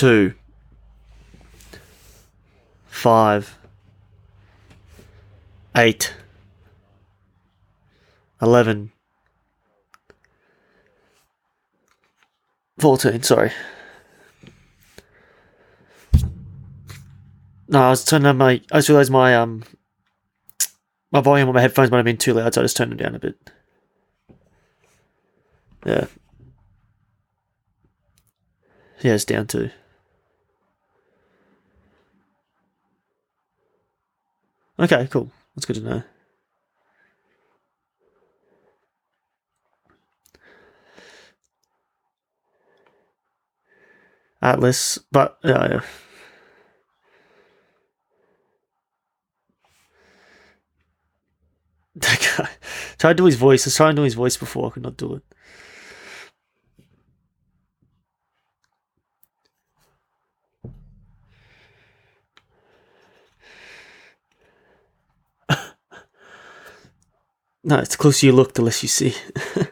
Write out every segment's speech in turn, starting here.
two, five, eight, eleven, fourteen. Sorry. No, I was turning on my. I just realized my um. My volume on my headphones might have been too loud, so I just turned it down a bit. Yeah. Yeah, it's down to. Okay, cool. That's good to know. Atlas, but yeah. That guy tried to do his voice. I was trying to do his voice before. I could not do it. No, it's the closer you look, the less you see.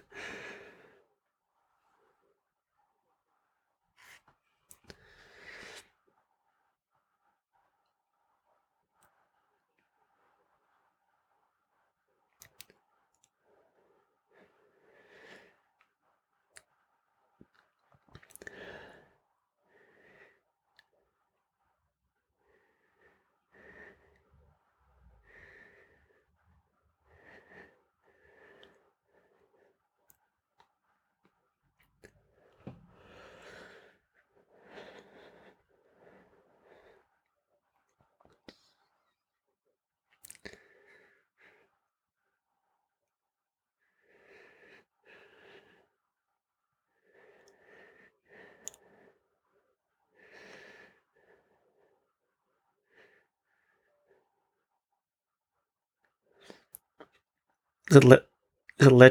Is it Le-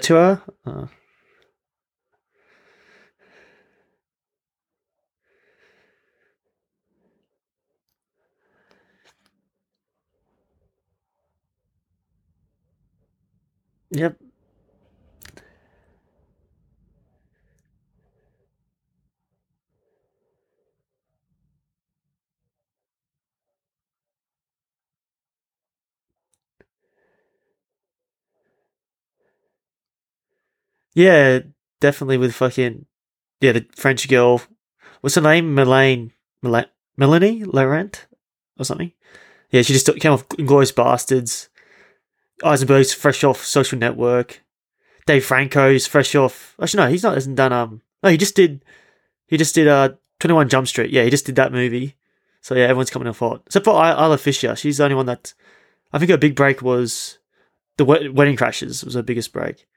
it Letua? Uh, yep. Yeah, definitely with fucking yeah the French girl. What's her name? Melaine, Mela- Melanie Laurent or something. Yeah, she just came off Inglourious Basterds. Eisenberg's fresh off Social Network. Dave Franco's fresh off. Actually, no, he's not. Hasn't done um. No, he just did. He just did uh Twenty One Jump Street. Yeah, he just did that movie. So yeah, everyone's coming off hot. Except for Isla Fisher. She's the only one that. I think her big break was the Wedding Crashers was her biggest break.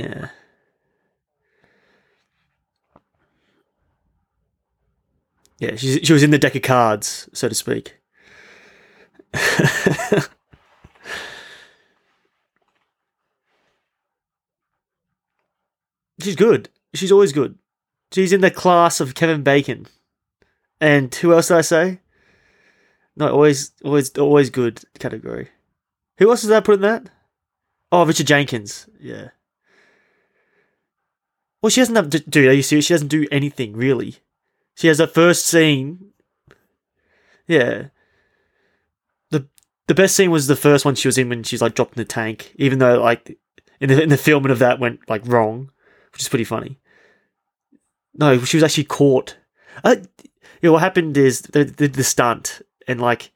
Yeah. Yeah, she she was in the deck of cards, so to speak. She's good. She's always good. She's in the class of Kevin Bacon. And who else did I say? No, always, always, always good category. Who else did I put in that? Oh, Richard Jenkins. Yeah. Well, she doesn't have to do. Are you serious? She doesn't do anything really. She has that first scene. Yeah. the The best scene was the first one she was in when she's like dropped in the tank. Even though like in the in the filming of that went like wrong, which is pretty funny. No, she was actually caught. Uh, you know, what happened is the, the the stunt and like,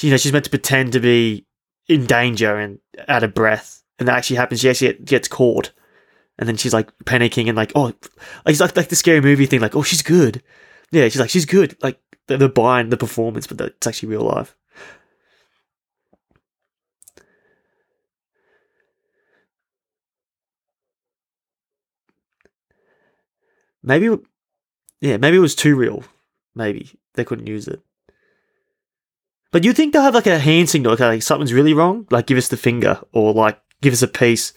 you know, she's meant to pretend to be in danger and out of breath, and that actually happens. She actually gets caught and then she's like panicking and like, oh, it's like like the scary movie thing, like, oh, she's good. Yeah, she's like, she's good. Like the, the buying the performance, but it's actually real life. Maybe, yeah, maybe it was too real. Maybe they couldn't use it. But you think they'll have like a hand signal, okay, like something's really wrong, like give us the finger or like give us a piece.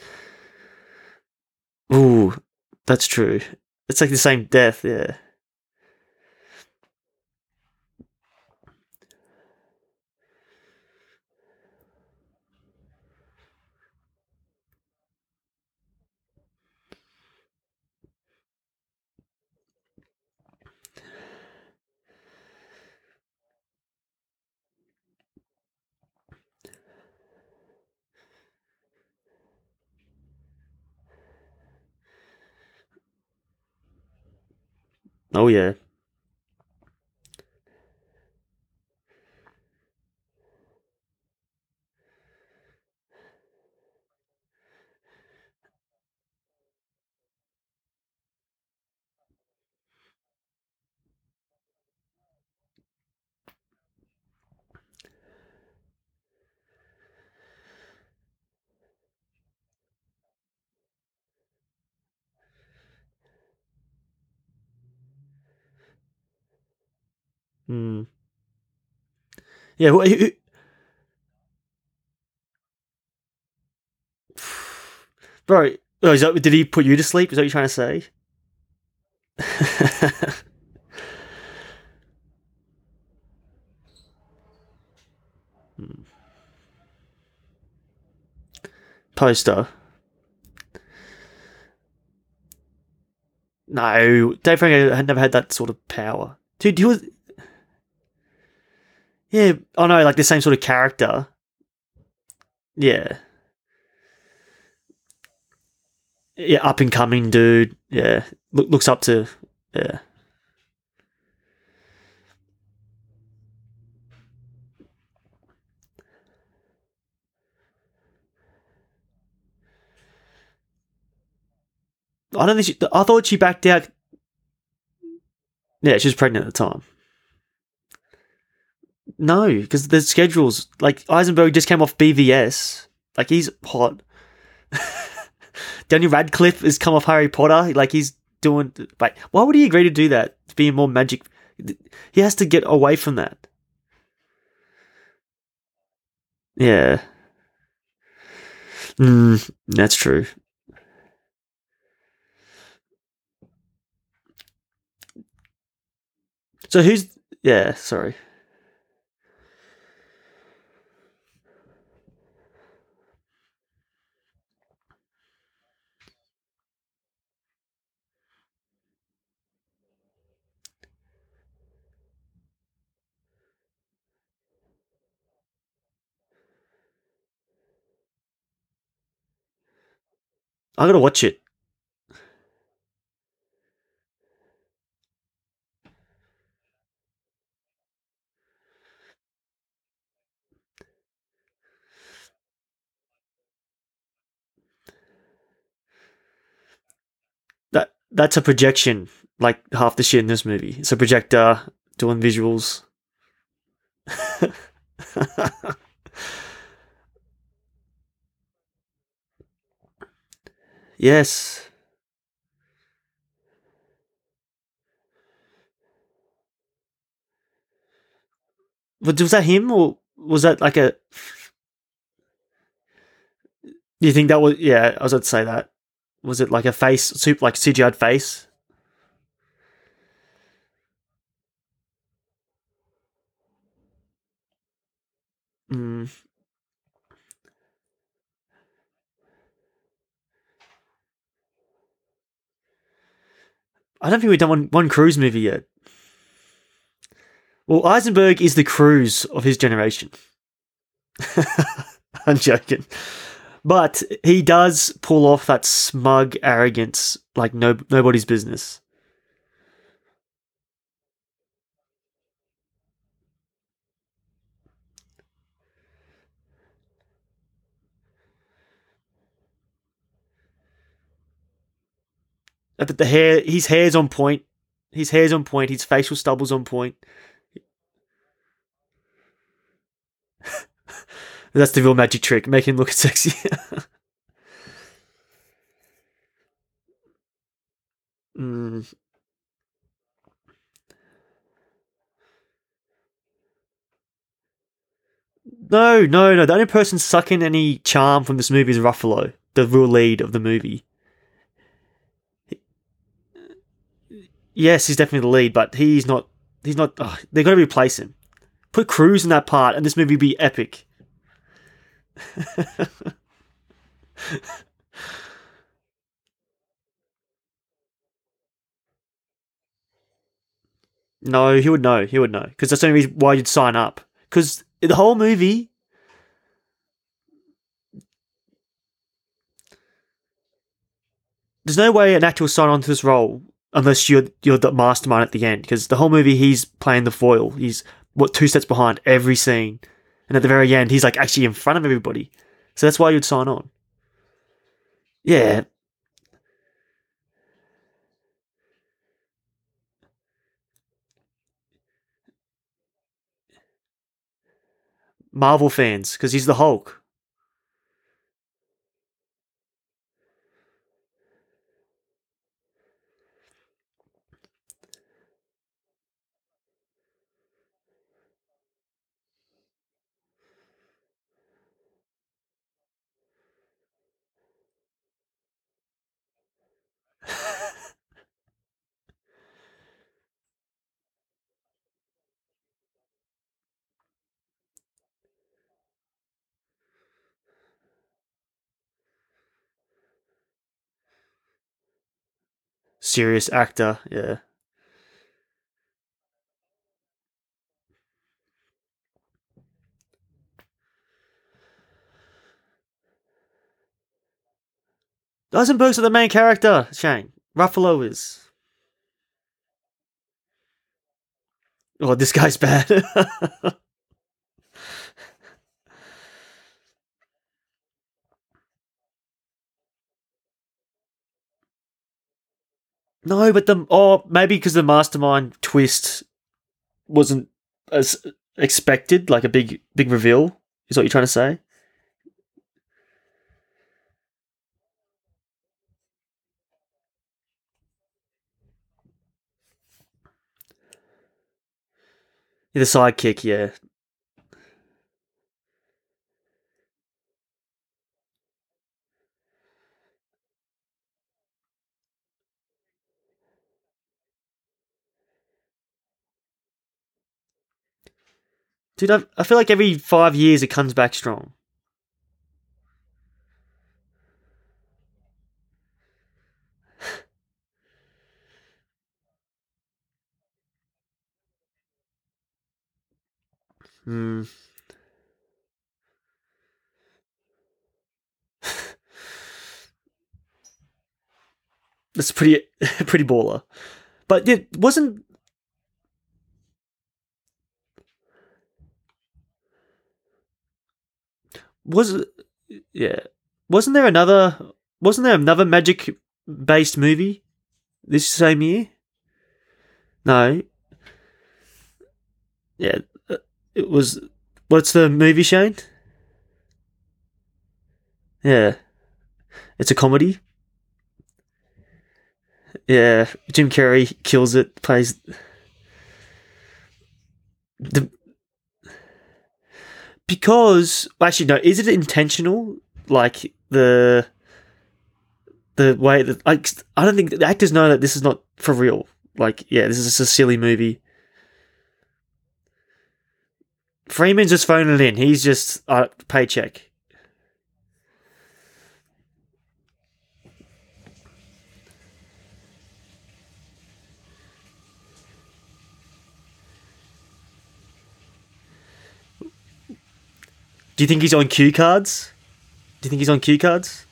Ooh, that's true. It's like the same death, yeah. Oh yeah. Hmm. Yeah. Who, who, bro, oh, is that, did he put you to sleep? Is that what you're trying to say? Hmm. Poster. No, Dave Franco had never had that sort of power. Dude, he was. Yeah, I know, like the same sort of character. Yeah. Yeah, up and coming dude. Yeah. Look, looks up to. Yeah. I don't think she. I thought she backed out. Yeah, she was pregnant at the time. No, because the schedules like Eisenberg just came off BVS. Like he's hot. Daniel Radcliffe has come off Harry Potter. Like he's doing. Like, why would he agree to do that? To be more magic, he has to get away from that. Yeah. Mm, that's true. So who's? Yeah, sorry. I gotta watch it. That that's a projection. Like half the shit in this movie. It's a projector doing visuals. yes. But was that him or was that like a? Do you think that was? Yeah, I was about to say that. Was it like a face, soup like CGI'd face? Mm. I don't think we've done one, one Cruise movie yet. Well, Eisenberg is the Cruise of his generation. I'm joking. But he does pull off that smug arrogance like no nobody's business. But the hair, his hair's on point. His hair's on point. His facial stubble's on point. That's the real magic trick. Make him look sexy. mm. No, no, no. The only person sucking any charm from this movie is Ruffalo, the real lead of the movie. Yes, he's definitely the lead, but he's not. He's not. Oh, they're going to replace him. Put Cruise in that part, and this movie be epic. no, he would know. He would know because that's the only reason why you'd sign up. Because the whole movie, there's no way an actor will sign on to this role unless you're you're the mastermind at the end. Because the whole movie, he's playing the foil. He's what two steps behind every scene, and at the very end, he's like actually in front of everybody. So that's why you'd sign on. Yeah. Marvel fans, because he's the Hulk. Serious actor, yeah. Eisenberg's are the main character, Shane. Ruffalo is. Oh, this guy's bad. No, but the oh maybe because the mastermind twist wasn't as expected, like a big big reveal. Is what you're trying to say? The sidekick, yeah. Dude, I, I feel like every five years it comes back strong. Hmm. That's pretty pretty baller. But it wasn't was yeah. Wasn't there another wasn't there another magic based movie this same year? No. Yeah, uh, it was what's the movie Shane? Yeah. It's a comedy. Yeah, Jim Carrey kills it, plays the because actually no, is it intentional? Like the the way that like I don't think the actors know that this is not for real. Like yeah, this is just a silly movie. Freeman's just phoning in. He's just uh, paycheck. Do you think he's on cue cards? Do you think he's on cue cards?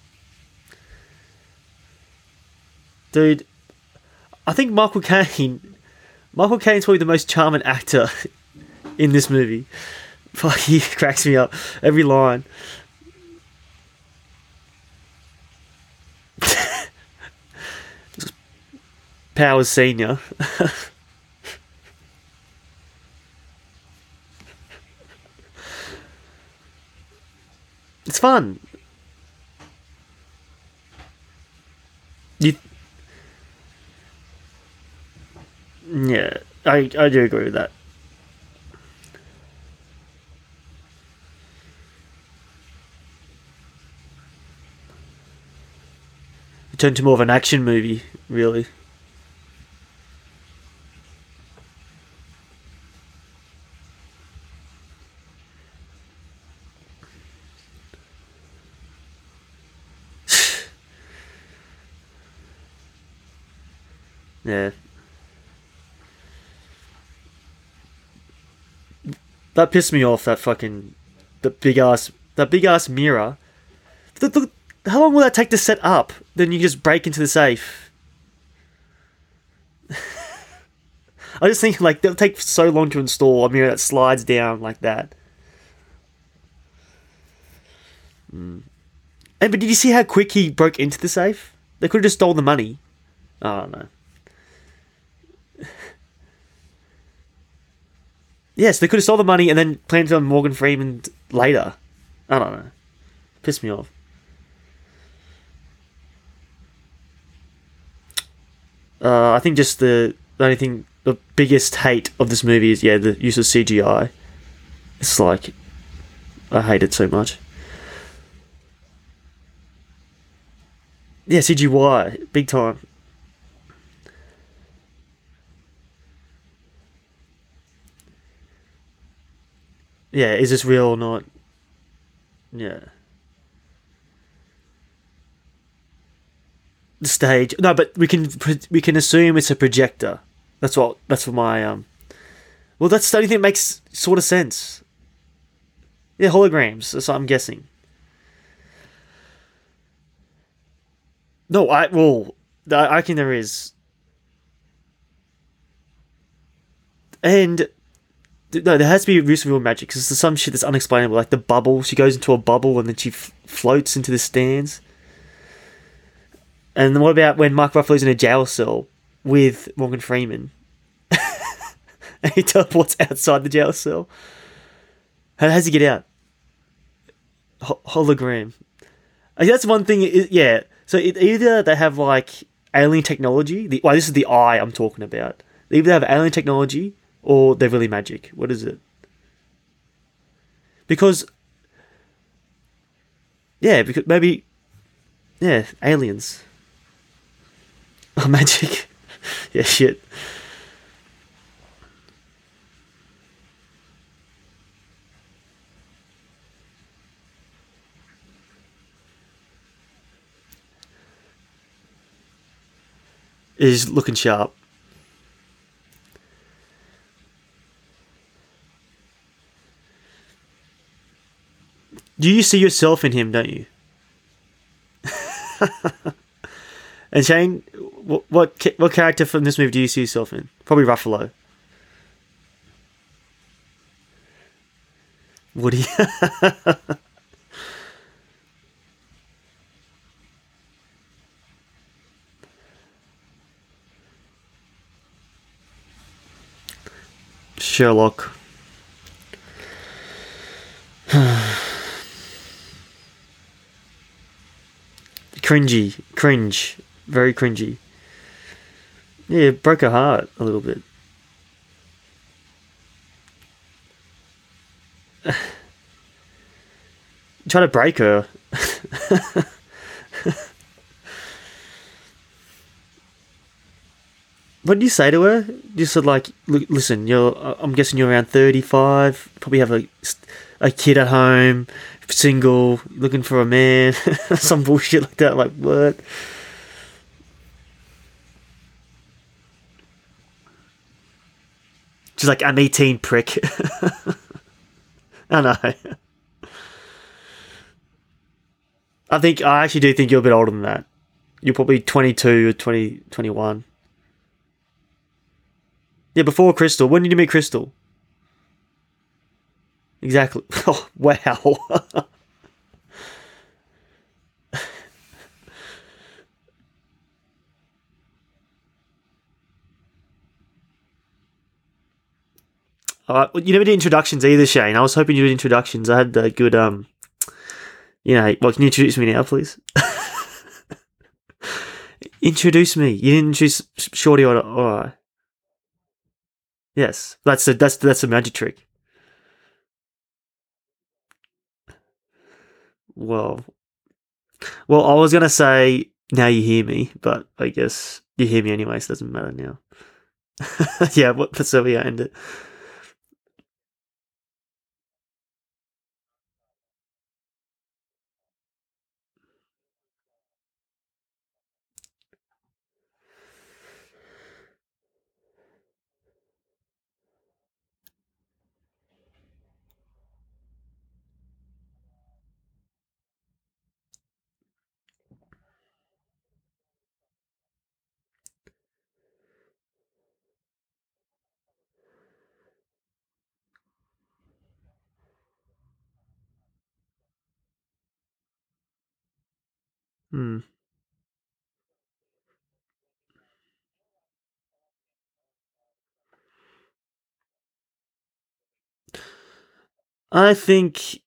Dude, I think Michael Caine. Michael Caine's probably the most charming actor in this movie. Fuck, he cracks me up every line. Powers Senior. It's fun. You, yeah, I I do agree with that. It turned to more of an action movie, really. Yeah. That pissed me off. That fucking the big ass that big ass mirror. How long will that take to set up? Then you just break into the safe. I just think like they'll take so long to install a mirror that slides down like that. Mm. And but did you see how quick he broke into the safe? They could have just stole the money. I don't no. Yes, they could have stole the money and then planted on Morgan Freeman later. I don't know. Pissed me off. Uh, I think just the, the only thing, the biggest hate of this movie is yeah the use of CGI. It's like I hate it so much. Yeah, CGI, big time. Yeah, is this real or not? Yeah. The stage. No, but we can we can assume it's a projector. That's what that's for my um. Well, that's the only thing that makes sort of sense. Yeah, holograms. That's what I'm guessing. No, I well, I reckon there is. And no, there has to be use real magic because there's some shit that's unexplainable, like the bubble. She goes into a bubble and then she f- floats into the stands. And what about when Mark Ruffalo's in a jail cell with Morgan Freeman? and he teleports outside the jail cell. How does he get out? Ho- hologram. That's one thing. Yeah. So it, either they have like alien technology. The, well, this is the eye I'm talking about. Either they either have alien technology or they're really magic. What is it? Because yeah, because maybe yeah, aliens. Oh, magic. yeah, shit. Is looking sharp. Do you see yourself in him, don't you? and Shane, what, what what character from this movie do you see yourself in? Probably Ruffalo. Woody. Sherlock. Cringy, cringe, very cringy. Yeah, it broke her heart a little bit. Try to break her. what did you say to her? You said like, listen, you're. Uh, I'm guessing you're around thirty-five. Probably have a a kid at home single, looking for a man, some bullshit like that. Like what? She's like an eighteen prick. I know. I think I actually do think you're a bit older than that. You're probably 22 or 20, 21. Yeah, before Crystal. When did you meet Crystal? Exactly. Oh, wow. Uh, you never did introductions either, Shane. I was hoping you did introductions. I had a good, um, you know, well, can you introduce me now, please? introduce me. You didn't introduce Shorty or, I. Yes, that's the that's that's the magic trick. Well, well, I was gonna say now you hear me, but I guess you hear me anyway, so it doesn't matter now. yeah, what where we end it. Hmm. I think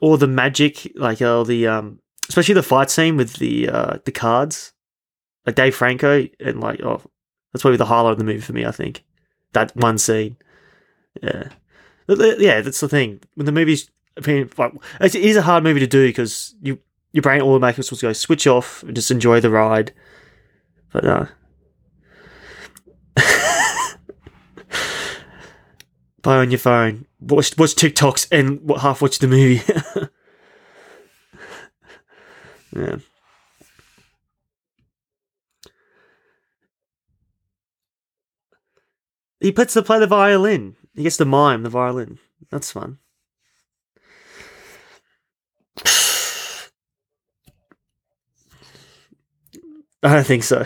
all the magic, like all the um, especially the fight scene with the uh the cards, like Dave Franco, and like oh, that's probably the highlight of the movie for me. I think that one scene. Yeah, yeah, that's the thing. When the movie's, I mean, it is a hard movie to do because you your brain automatically supposed to go switch off and just enjoy the ride. But uh Buy on your phone. Watch watch TikToks and half watch the movie. yeah. He puts to play the violin. He gets to mime the violin. That's fun. I don't think so.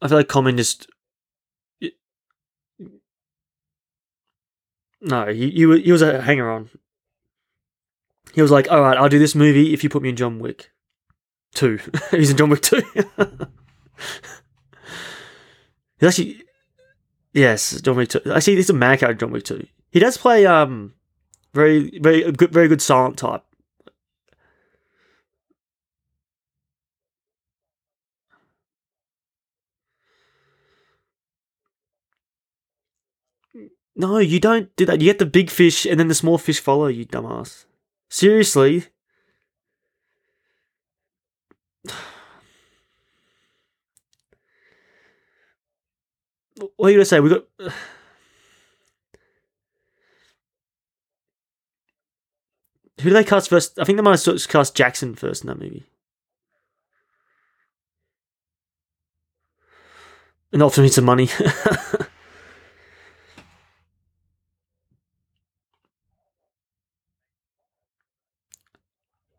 I feel like Common just no, he, he was a hanger on. He was like, "All right, I'll do this movie if you put me in John Wick." Two. He's in John Wick Two. He's actually yes, John Wick Two. Actually, is a mad character, John Wick Two. He does play um very very good very good silent type. No, you don't do that. You get the big fish and then the small fish follow you, dumbass. Seriously? What are you gonna say? We got. Who do they cast first? I think they might have cast Jackson first in that movie. And offer me some money.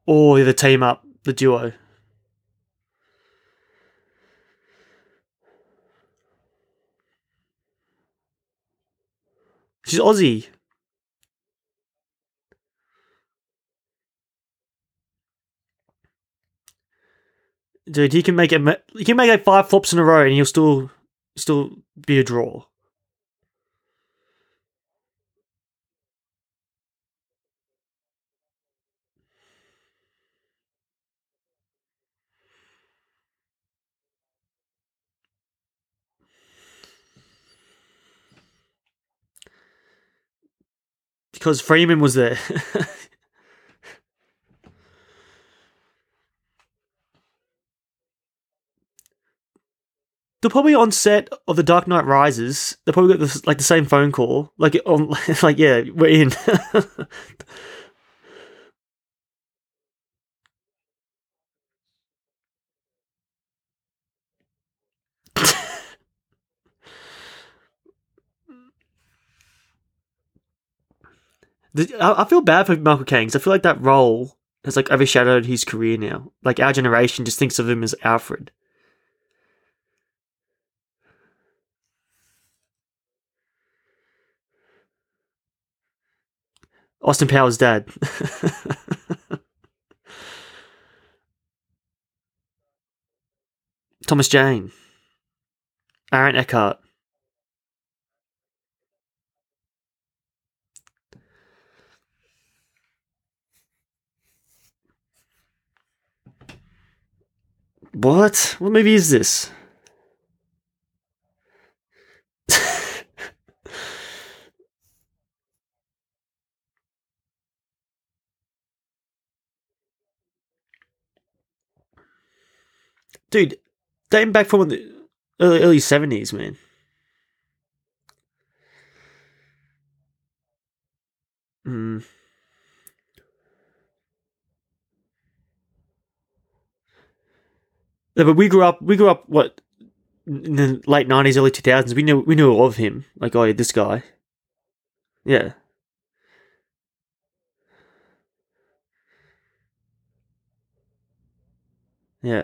or the team up, the duo. She's Aussie. Dude, he can make it. He can make like five flops in a row, and he'll still still be a draw. Because Freeman was there. They're probably on set of The Dark Knight Rises. They probably got this, like the same phone call. Like on, um, like yeah, we're in. I feel bad for Michael Caine because I feel like that role has like overshadowed his career now. Like our generation just thinks of him as Alfred. Austin Powers' dad. Thomas Jane. Aaron Eckhart. What? What movie is this? Dude, dating back from the early early seventies, man. Hmm. But we grew up. We grew up what in the late nineties, early two thousands. We knew we knew of him. Like, oh, yeah, this guy. Yeah. Yeah.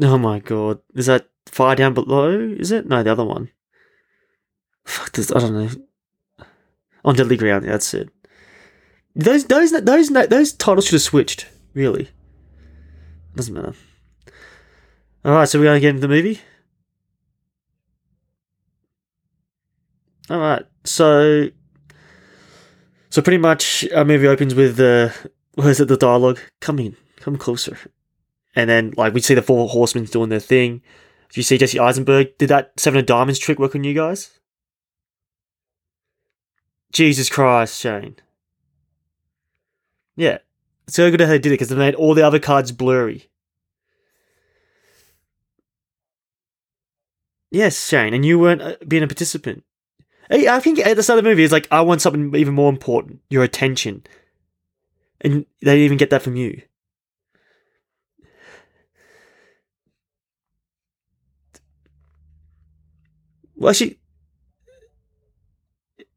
Oh my god. Is that fire down below? Is it? No, the other one. Fuck this, I don't know. On deadly ground, yeah, that's it. Those those those those titles should have switched. Really, doesn't matter. All right, so we're gonna get into the movie. All right, so so pretty much our movie opens with the uh, where's it the dialogue? Come in, come closer, and then like we see the four horsemen doing their thing. Do you see Jesse Eisenberg? Did that Seven of Diamonds trick work on you guys? Jesus Christ, Shane. Yeah. It's So good how they did it because they made all the other cards blurry. Yes, Shane, and you weren't uh, being a participant. I think at the start of the movie, it's like, I want something even more important your attention. And they didn't even get that from you. Well, actually,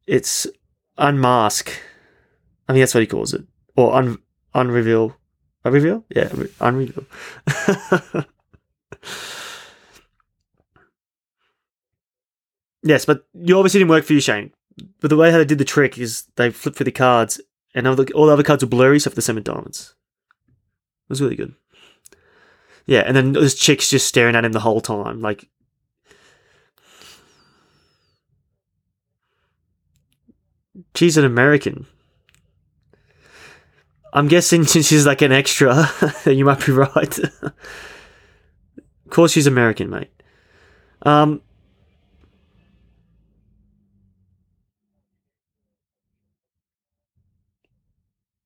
it's unmask. I mean, that's what he calls it, or un unreveal. Unreveal? Yeah, unreveal. yes, but you obviously didn't work for you, Shane. But the way how they did the trick is they flipped through the cards, and all the, all the other cards were blurry, except for the seven diamonds. It was really good. Yeah, and then this chick's just staring at him the whole time, like She's an American. I'm guessing since she's like an extra, you might be right. of course, she's American, mate. Um,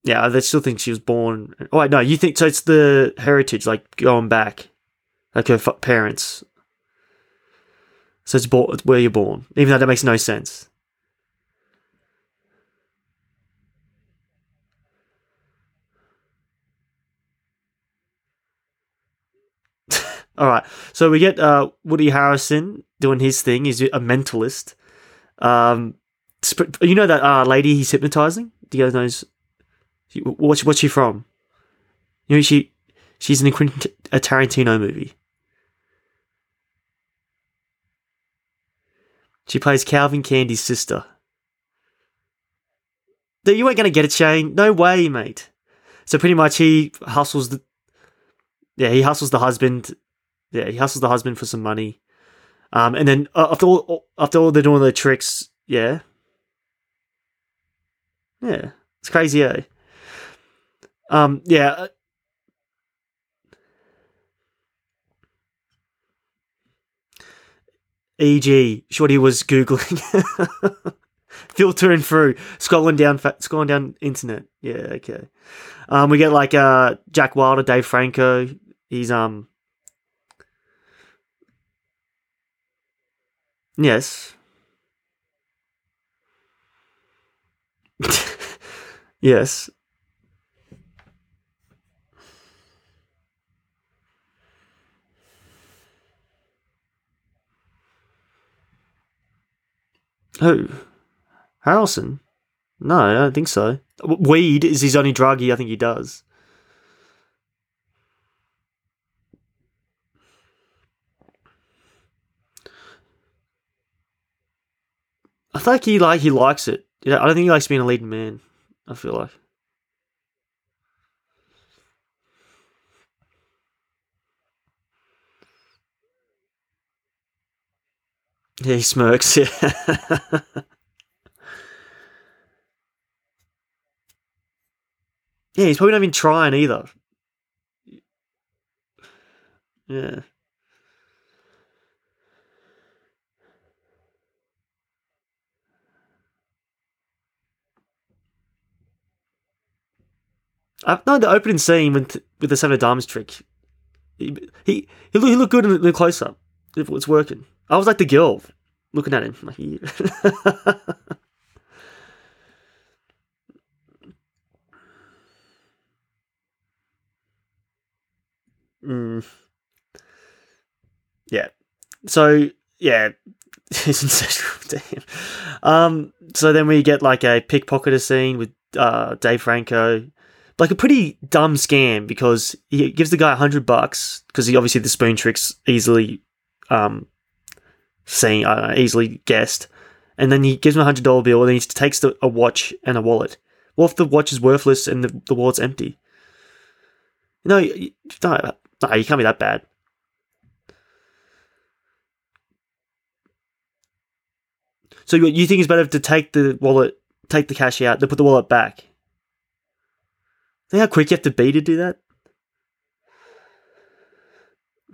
yeah, they still think she was born. Oh, wait, no, you think so? It's the heritage, like going back, like her parents. So it's born, where you're born, even though that makes no sense. All right. So we get uh, Woody Harrelson doing his thing. He's a mentalist. Um, you know that uh, lady he's hypnotizing? Do you guys know? What's what's she from? You know she she's in a a Tarantino movie. She plays Calvin Candie's sister. Dude, you ain't gonna get it, Shane. No way, mate. So pretty much he hustles the yeah he hustles the husband yeah, he hustles the husband for some money. Um, and then uh, after all, after all they're doing their tricks, yeah, yeah, it's crazy, eh? Um, yeah. Uh, E.g., Shorty was googling, filtering through, scrolling down, scrolling down internet. Yeah, okay. Um, we get like uh Jack Wilder, Dave Franco. He's um Yes. yes. Who? Harrelson? No, I don't think so. Weed is his only drug. He, I think he does. Feel like he like he likes it. I don't think he likes being a leading man. I feel like. Yeah, he smirks. Yeah. yeah, he's probably not even trying either. Yeah. I know the opening scene with with the seven of diamonds trick. He he he, look, he looked good in the close up. It was working. I was like the girl looking at him. Like, mm. Yeah. So yeah, He's incestual. Damn. Um. So then we get like a pickpocketer scene with uh Dave Franco, like a pretty dumb scam because he gives the guy a hundred bucks because he obviously the spoon tricks easily, um, seen I easily guessed, and then he gives him a hundred dollar bill and then he takes the, a watch and a wallet. What if the watch is worthless and the, the wallet's empty? No, you, no, no, you can't be that bad. So you, you think it's better to take the wallet, take the cash out, then put the wallet back? Think how quick you have to be to do that?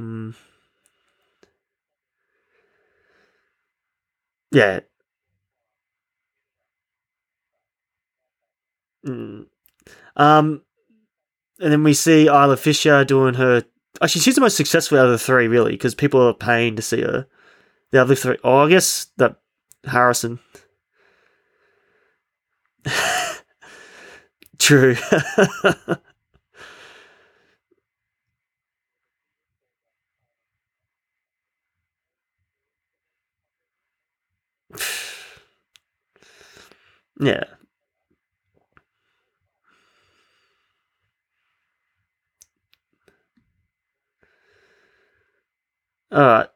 Mm. Yeah. Mm. Um, and then we see Isla Fisher doing her. Actually, she's the most successful out of the three, really, because people are paying to see her. The other three, oh, I guess that Harrelson. True. yeah. Alright.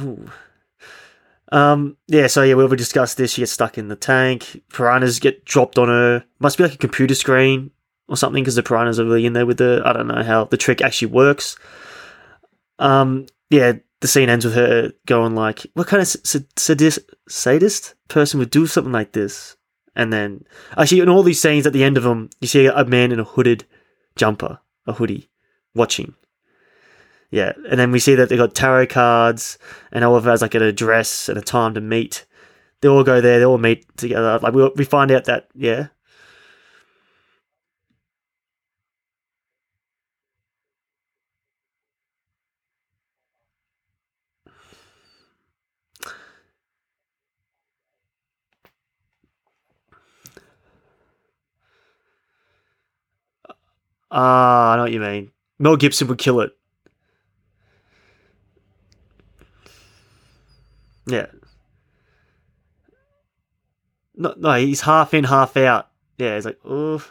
Ooh. Um, yeah, so yeah, we already discussed this. She gets stuck in the tank. Piranhas get dropped on her. Must be like a computer screen or something because the piranhas are really in there with the. I don't know how the trick actually works. Um, yeah, the scene ends with her going like, "What kind of sadist, sadist person would do something like this?" And then, actually, in all these scenes, at the end of them, you see a man in a hooded jumper, a hoodie, watching. Yeah, and then we see that they got tarot cards, and Oliver has like an address and a time to meet. They all go there. They all meet together. Like we we find out that yeah. Ah, I know what you mean. Mel Gibson would kill it. Yeah. No, no, he's half in, half out. Yeah, he's like, oh.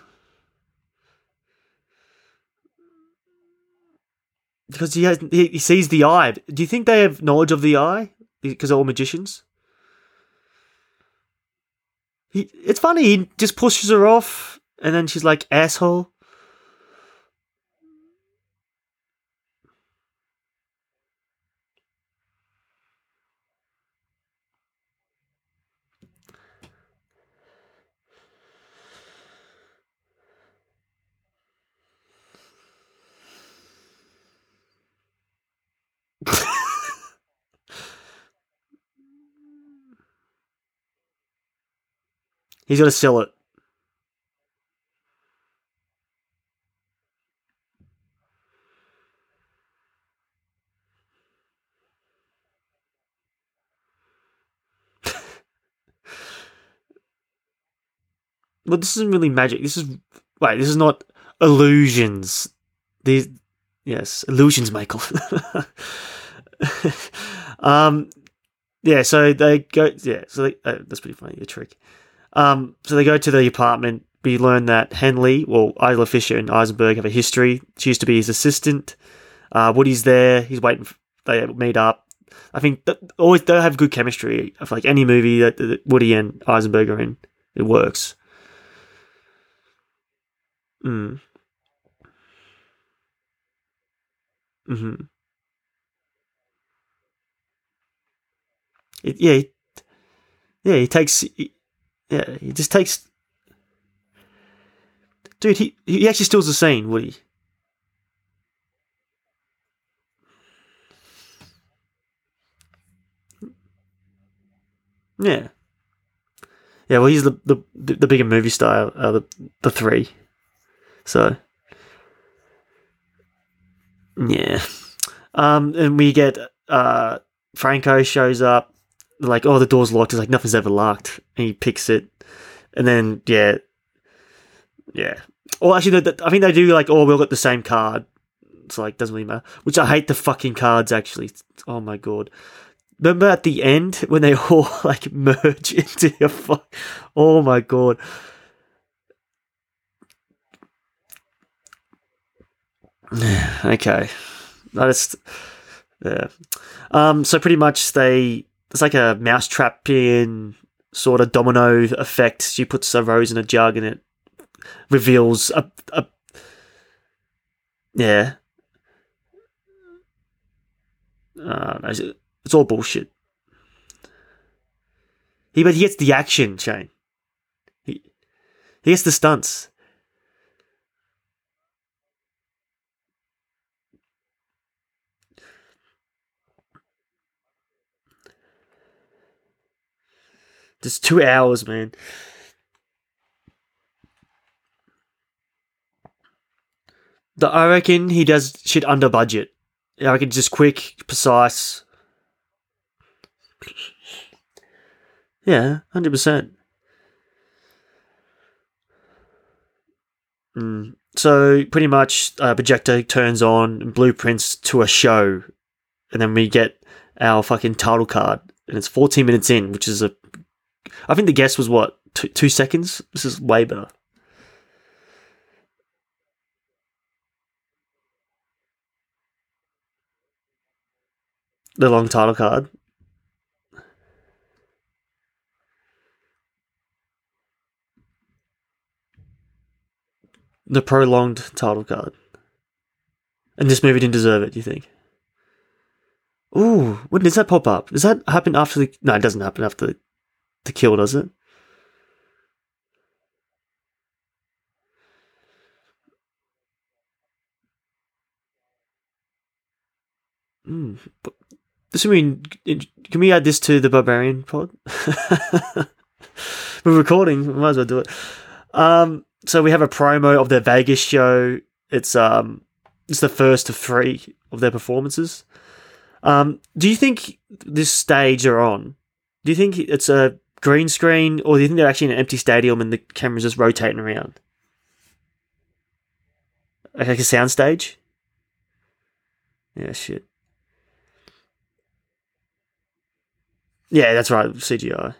Because he has, he, he sees the eye. Do you think they have knowledge of the eye? Because they're all magicians. He, it's funny. He just pushes her off, and then she's like, asshole. He's to sell it. well, this isn't really magic. This is wait. This is not illusions. These yes, illusions, Michael. um, yeah. So they go. Yeah. So they, uh, that's pretty funny. A trick. Um, so they go to the apartment. We learn that Henley, well, Isla Fisher and Eisenberg have a history. She used to be his assistant. Uh, Woody's there. He's waiting. For, they meet up. I think that always they have good chemistry. Feel like any movie that, that Woody and Eisenberg are in, it works. Mm. Mm-hmm. It, yeah, yeah. He takes. Yeah, he just takes. Dude, he he actually steals the scene, would he? Yeah. Yeah, well, he's the the the bigger movie star of the the three, so yeah. Um, and we get uh Franco shows up like, oh, the door's locked. It's like nothing's ever locked, and he picks it, and then yeah, yeah. Or actually, I think they do like, oh, we'll get the same card. It's like doesn't really matter. Which I hate the fucking cards. Actually, oh my god, Remember at the end when they all like merge into a fuck? Oh my god! okay, that is yeah. Um, so pretty much they it's like a mousetrap in sort of domino effect. She puts a rose in a jug and it reveals a, a yeah. Uh, it's all bullshit. He but he gets the action, Shane. He he gets the stunts. Just two hours, man. The, I reckon he does shit under budget. I reckon just quick, precise. Yeah, hundred percent. Mm. So pretty much, uh, projector turns on blueprints to a show, and then we get our fucking title card, and it's fourteen minutes in, which is a I think the guess was what two, two seconds. This is way better. The long title card. The prolonged title card. And this movie didn't deserve it, do you think? Ooh, when does that pop up? Does that happen after the. No, it doesn't happen after the the kill, does it? Mm. Does mean can we add this to the barbarian pod? We're recording. We might as well do it. Um, so we have a promo of their Vegas show. It's um, it's the first of three of their performances. Um, do you think this stage they're on? Do you think it's a green screen, or do you think they're actually in an empty stadium and the camera's just rotating around? Like a soundstage? Yeah, shit. Yeah, that's right, CGI.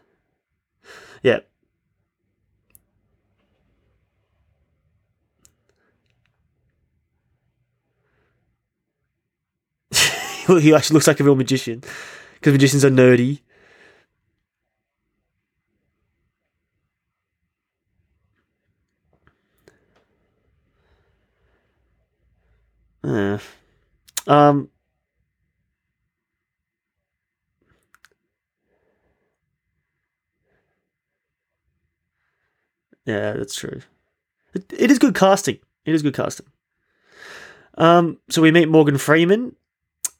Yeah. he actually looks like a real magician because magicians are nerdy. Yeah. Um. Yeah, that's true. It, it is good casting. It is good casting. Um, so we meet Morgan Freeman.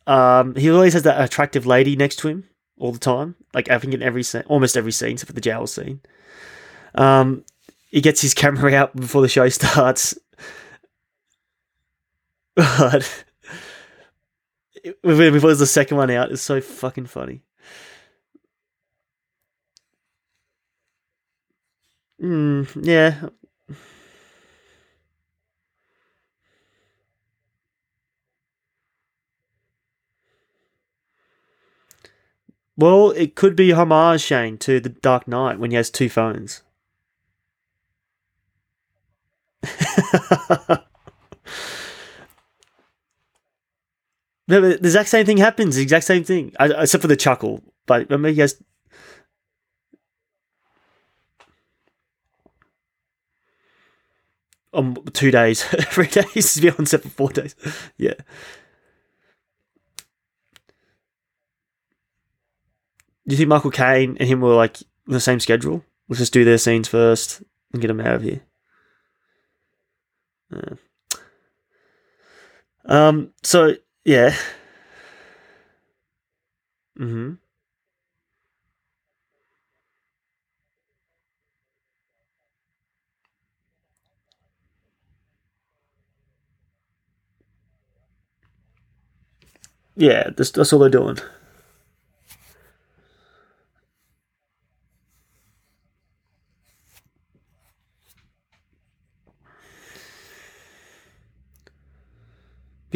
Um, he always has that attractive lady next to him all the time. Like I think in every scene, almost every scene, except for the jail scene. Um, he gets his camera out before the show starts, but before there's the second one out, it's so fucking funny. Mm, yeah. Well, it could be homage, Shane, to the Dark Knight when he has two phones. the exact same thing happens. The exact same thing, except for the chuckle. But remember, he has. Um, two days, three days to be on set for four days. Yeah. Do you think Michael Caine and him were like the same schedule? Let's just do their scenes first and get them out of here. Yeah. Um. So yeah. hmm Yeah, that's, that's all they're doing.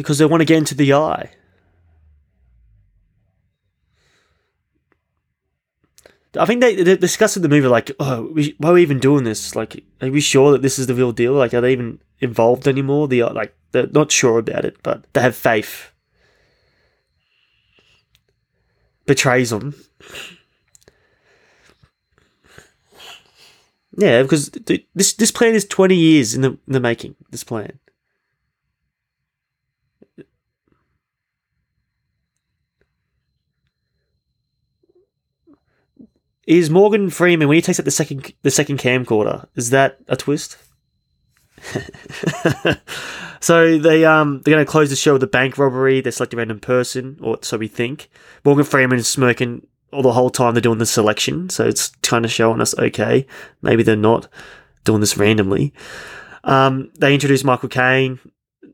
Because they want to get into the eye. I think they, they discussed in the movie like, oh, we, why are we even doing this? Like, are we sure that this is the real deal? Like, are they even involved anymore? They are like, they're not sure about it, but they have faith. Betrays them. Yeah, because th- this this plan is twenty years in the in the making. This plan. Is Morgan Freeman when he takes out the second the second camcorder? Is that a twist? so they um they're gonna close the show with a bank robbery. They select a random person, or so we think. Morgan Freeman is smirking all the whole time they're doing the selection, so it's kind of showing us okay, maybe they're not doing this randomly. Um, they introduce Michael Caine.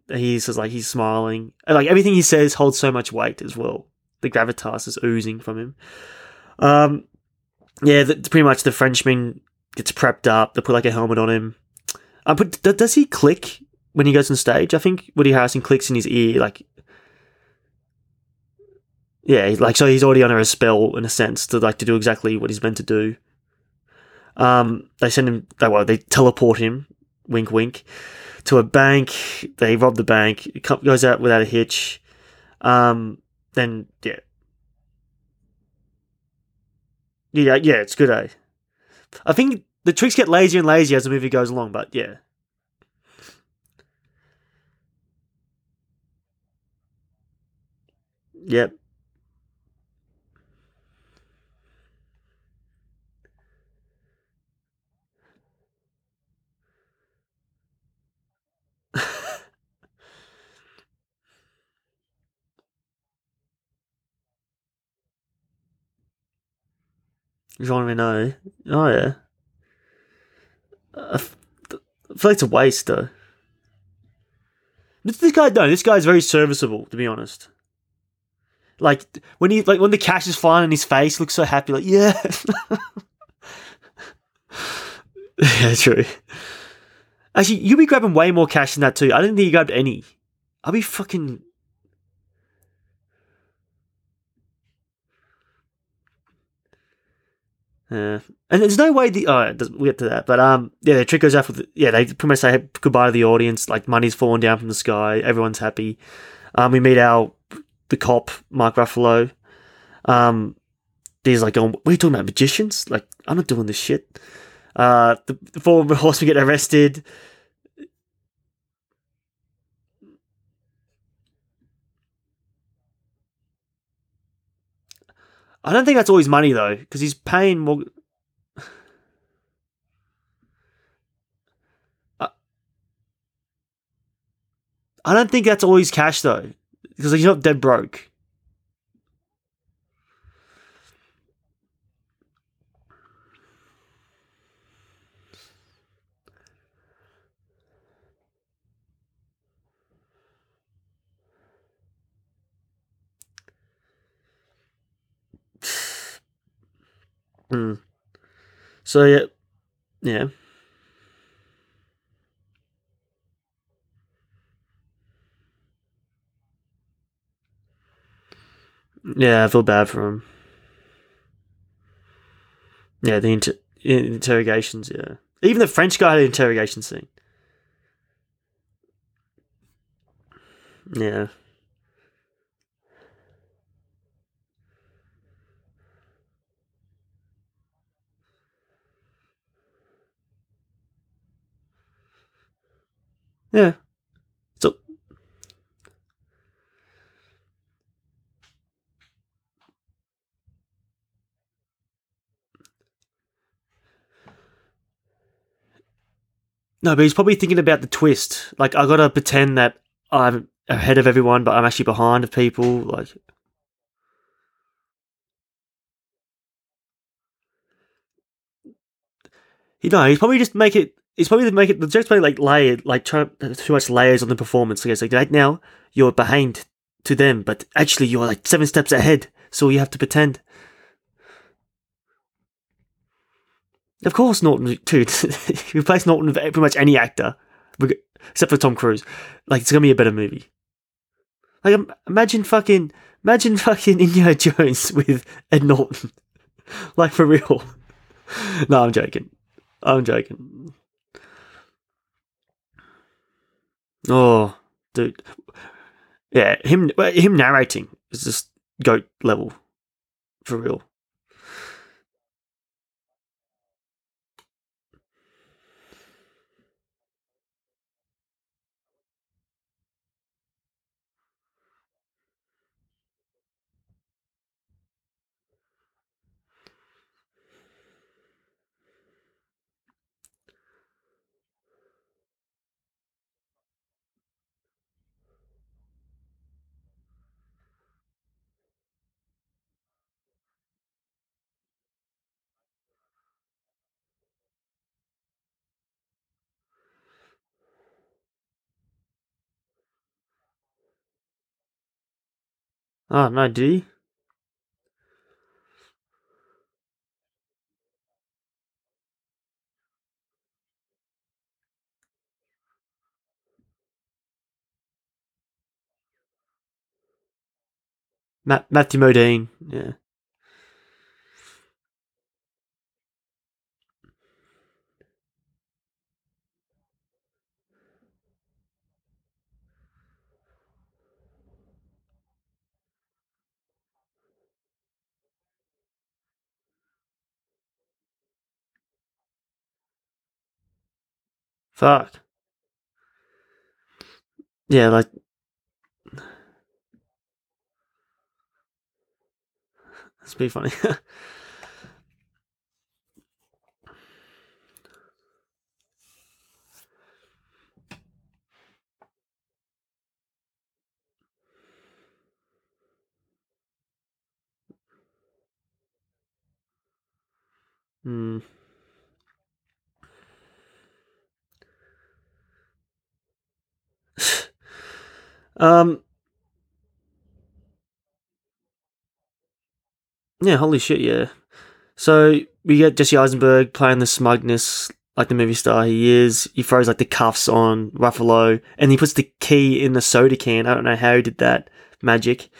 He's just like he's smiling, and, like everything he says holds so much weight as well. The gravitas is oozing from him. Um, yeah, the, pretty much the Frenchman gets prepped up. They put like a helmet on him. But d- does he click when he goes on stage? I think Woody Harrelson clicks in his ear, like yeah, like so he's already under a spell in a sense to like to do exactly what he's meant to do. Um, they send him. They well, they teleport him. Wink, wink. To a bank. They rob the bank. It goes out without a hitch. Um, then yeah, yeah, yeah, it's good, eh? I think the tricks get lazier and lazier as the movie goes along, but yeah. Yep. Jean Reno. Oh yeah. Uh, I I feel like it's a waste though. This, this guy, no, this guy's very serviceable to be honest. Like when he, like when the cash is flying in his face, looks so happy. Like yeah, yeah, true. Actually, you'll be grabbing way more cash than that too. I didn't think you grabbed any. I'll be fucking Yeah, and there's no way the oh we'll get to that, but um yeah the trick goes off with yeah they pretty much say goodbye to the audience like money's falling down from the sky everyone's happy, um we meet our the cop Mark Ruffalo, um he's like going what are you talking about magicians? Like I'm not doing this shit, uh the, the four horsemen get arrested. I don't think that's always money though, because he's paying more. Uh, I don't think that's always cash though, because he's not dead broke. Hmm. So yeah, yeah. Yeah, I feel bad for him. Yeah, the inter- interrogations. Yeah, even the French guy had an interrogation scene. Yeah. Yeah. So no, but he's probably thinking about the twist. Like I gotta pretend that I'm ahead of everyone, but I'm actually behind of people. Like you know, he's probably just make it. He's probably make it. The joke's probably like layered, like too much layers on the performance. Like it's like right now you're behind to them, but actually you're like seven steps ahead. So you have to pretend. Of course, Norton, dude. replace Norton with pretty much any actor, except for Tom Cruise. Like it's gonna be a better movie. Like imagine fucking, imagine fucking Indiana Jones with Ed Norton. like for real. no, I'm joking. I'm joking. Oh, dude. Yeah, him him narrating is just goat level. For real. Oh no, did he? Matt, Matthew Modine, yeah. Fuck. Yeah, like that's pretty funny. Hmm. Um. Yeah, holy shit, yeah. So we get Jesse Eisenberg playing the smugness like the movie star he is. He throws like the cuffs on Ruffalo and he puts the key in the soda can. I don't know how he did that magic.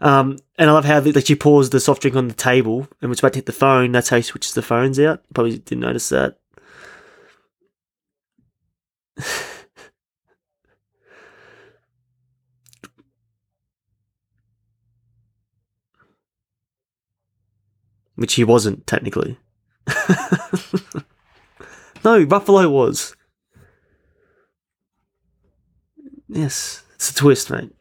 Um, and I love how like she pours the soft drink on the table and was about to hit the phone. That's how he switches the phones out. Probably didn't notice that. Which he wasn't technically. no, Ruffalo was. Yes, it's a twist, mate.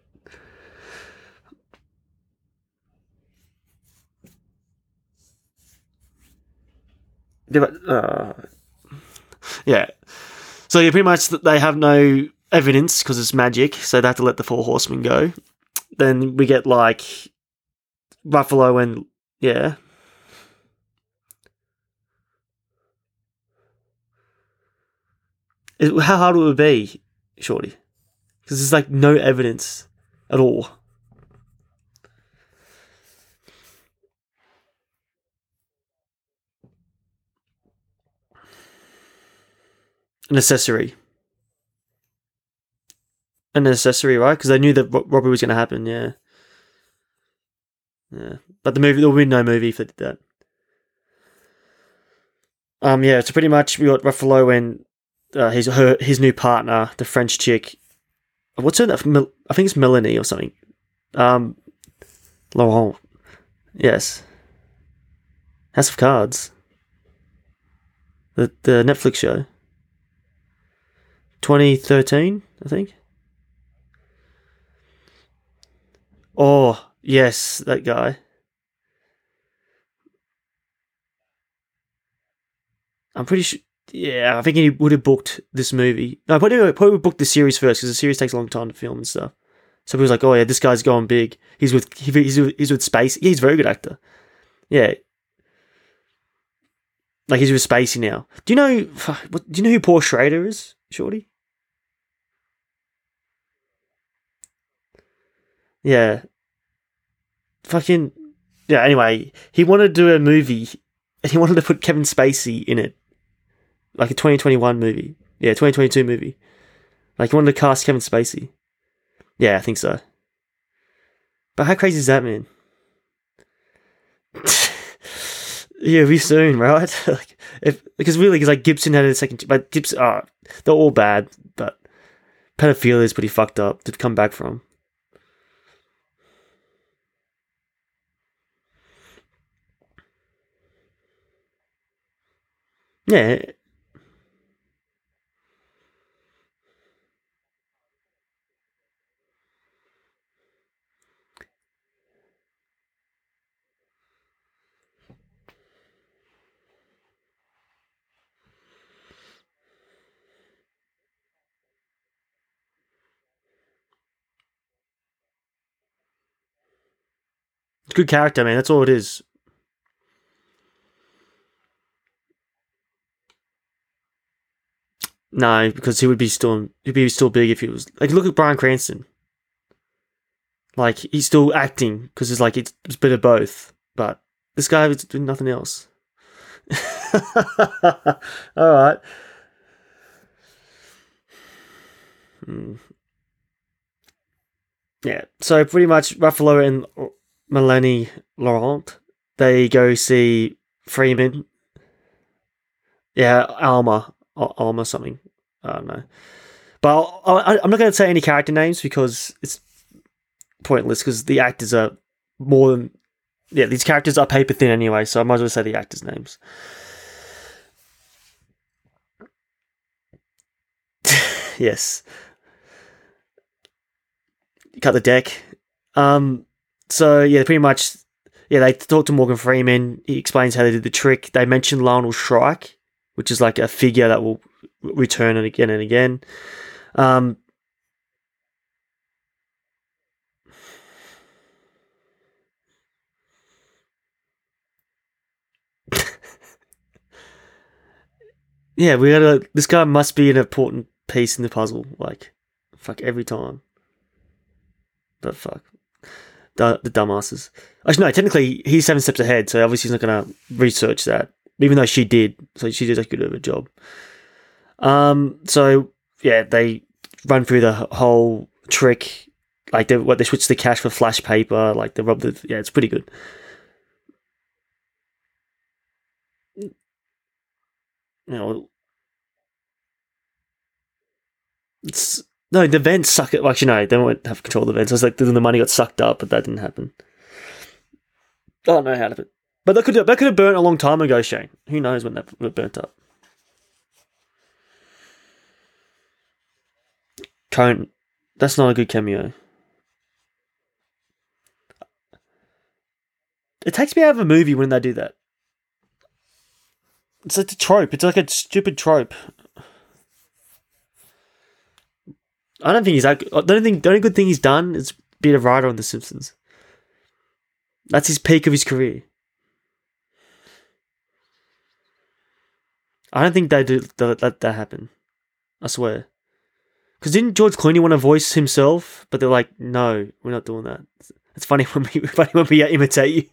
Uh, yeah. So yeah, pretty much they have no evidence because it's magic, so they have to let the four horsemen go. Then we get like Ruffalo and yeah. How hard would it be, Shorty? Because there's like no evidence at all. An accessory. An accessory, right? Because they knew that robbery was going to happen. Yeah. Yeah, but the movie there will be no movie if they did that. Um, yeah, so pretty much we got Ruffalo and uh, his her his new partner, the French chick. What's her name? I think it's Melanie or something. Um, Laurent. Yes. House of Cards. The the Netflix show. 2013, I think. Oh, yes, that guy. I'm pretty sure. Yeah, I think he would have booked this movie. No, probably, probably booked the series first because the series takes a long time to film and stuff. So he was like, "Oh yeah, this guy's going big. He's with he's with, he's with Space. Yeah, he's a very good actor. Yeah, like he's with Spacey now. Do you know? What do you know who Paul Schrader is, Shorty? Yeah. Fucking yeah. Anyway, he wanted to do a movie, and he wanted to put Kevin Spacey in it, like a 2021 movie. Yeah, 2022 movie. Like he wanted to cast Kevin Spacey. Yeah, I think so. But how crazy is that, man? Yeah, we soon, right? like, if because really, because like Gibson had a second, but Gibson, uh, they're all bad, but pedophilia is pretty fucked up to come back from. Yeah. Good character, man. That's all it is. No, because he would be still he'd be still big if he was like look at Bryan Cranston. Like he's still acting because it's like it's, it's a bit of both, but this guy was doing nothing else. All right. Hmm. Yeah, so pretty much Ruffalo and Melanie Laurent they go see Freeman. Yeah, Alma, Alma something. I don't know. But i am not going to say any character names because it's pointless because the actors are more than. Yeah, these characters are paper thin anyway, so I might as well say the actors' names. yes. Cut the deck. Um, so, yeah, pretty much. Yeah, they talk to Morgan Freeman. He explains how they did the trick. They mention Lionel Shrike, which is like a figure that will return it again and again. Um, yeah, we gotta. This guy must be an important piece in the puzzle. Like, fuck every time. But fuck, the, dumbasses. Actually, no. Technically, he's seven steps ahead, so obviously he's not gonna research that. Even though she did, so she did a good of a job. Um, so yeah, they run through the whole trick. Like they what they switch the cash for flash paper. Like they rob the yeah, it's pretty good. You know, it's no the vents suck it. Well, actually, no, they don't have control of the vents. I was like then the money got sucked up, but that didn't happen. I don't know how to. But that could that could have burnt a long time ago, Shane. Who knows when that would have burnt up? Conan. That's not a good cameo. It takes me out of a movie when they do that. It's like a trope. It's like a stupid trope. I don't think he's that. I don't think the only good thing he's done is be a writer on The Simpsons. That's his peak of his career. I don't think they do that. That, that happen. I swear. Because didn't George Clooney want to voice himself? But they're like, no, we're not doing that. It's funny when we funny when we imitate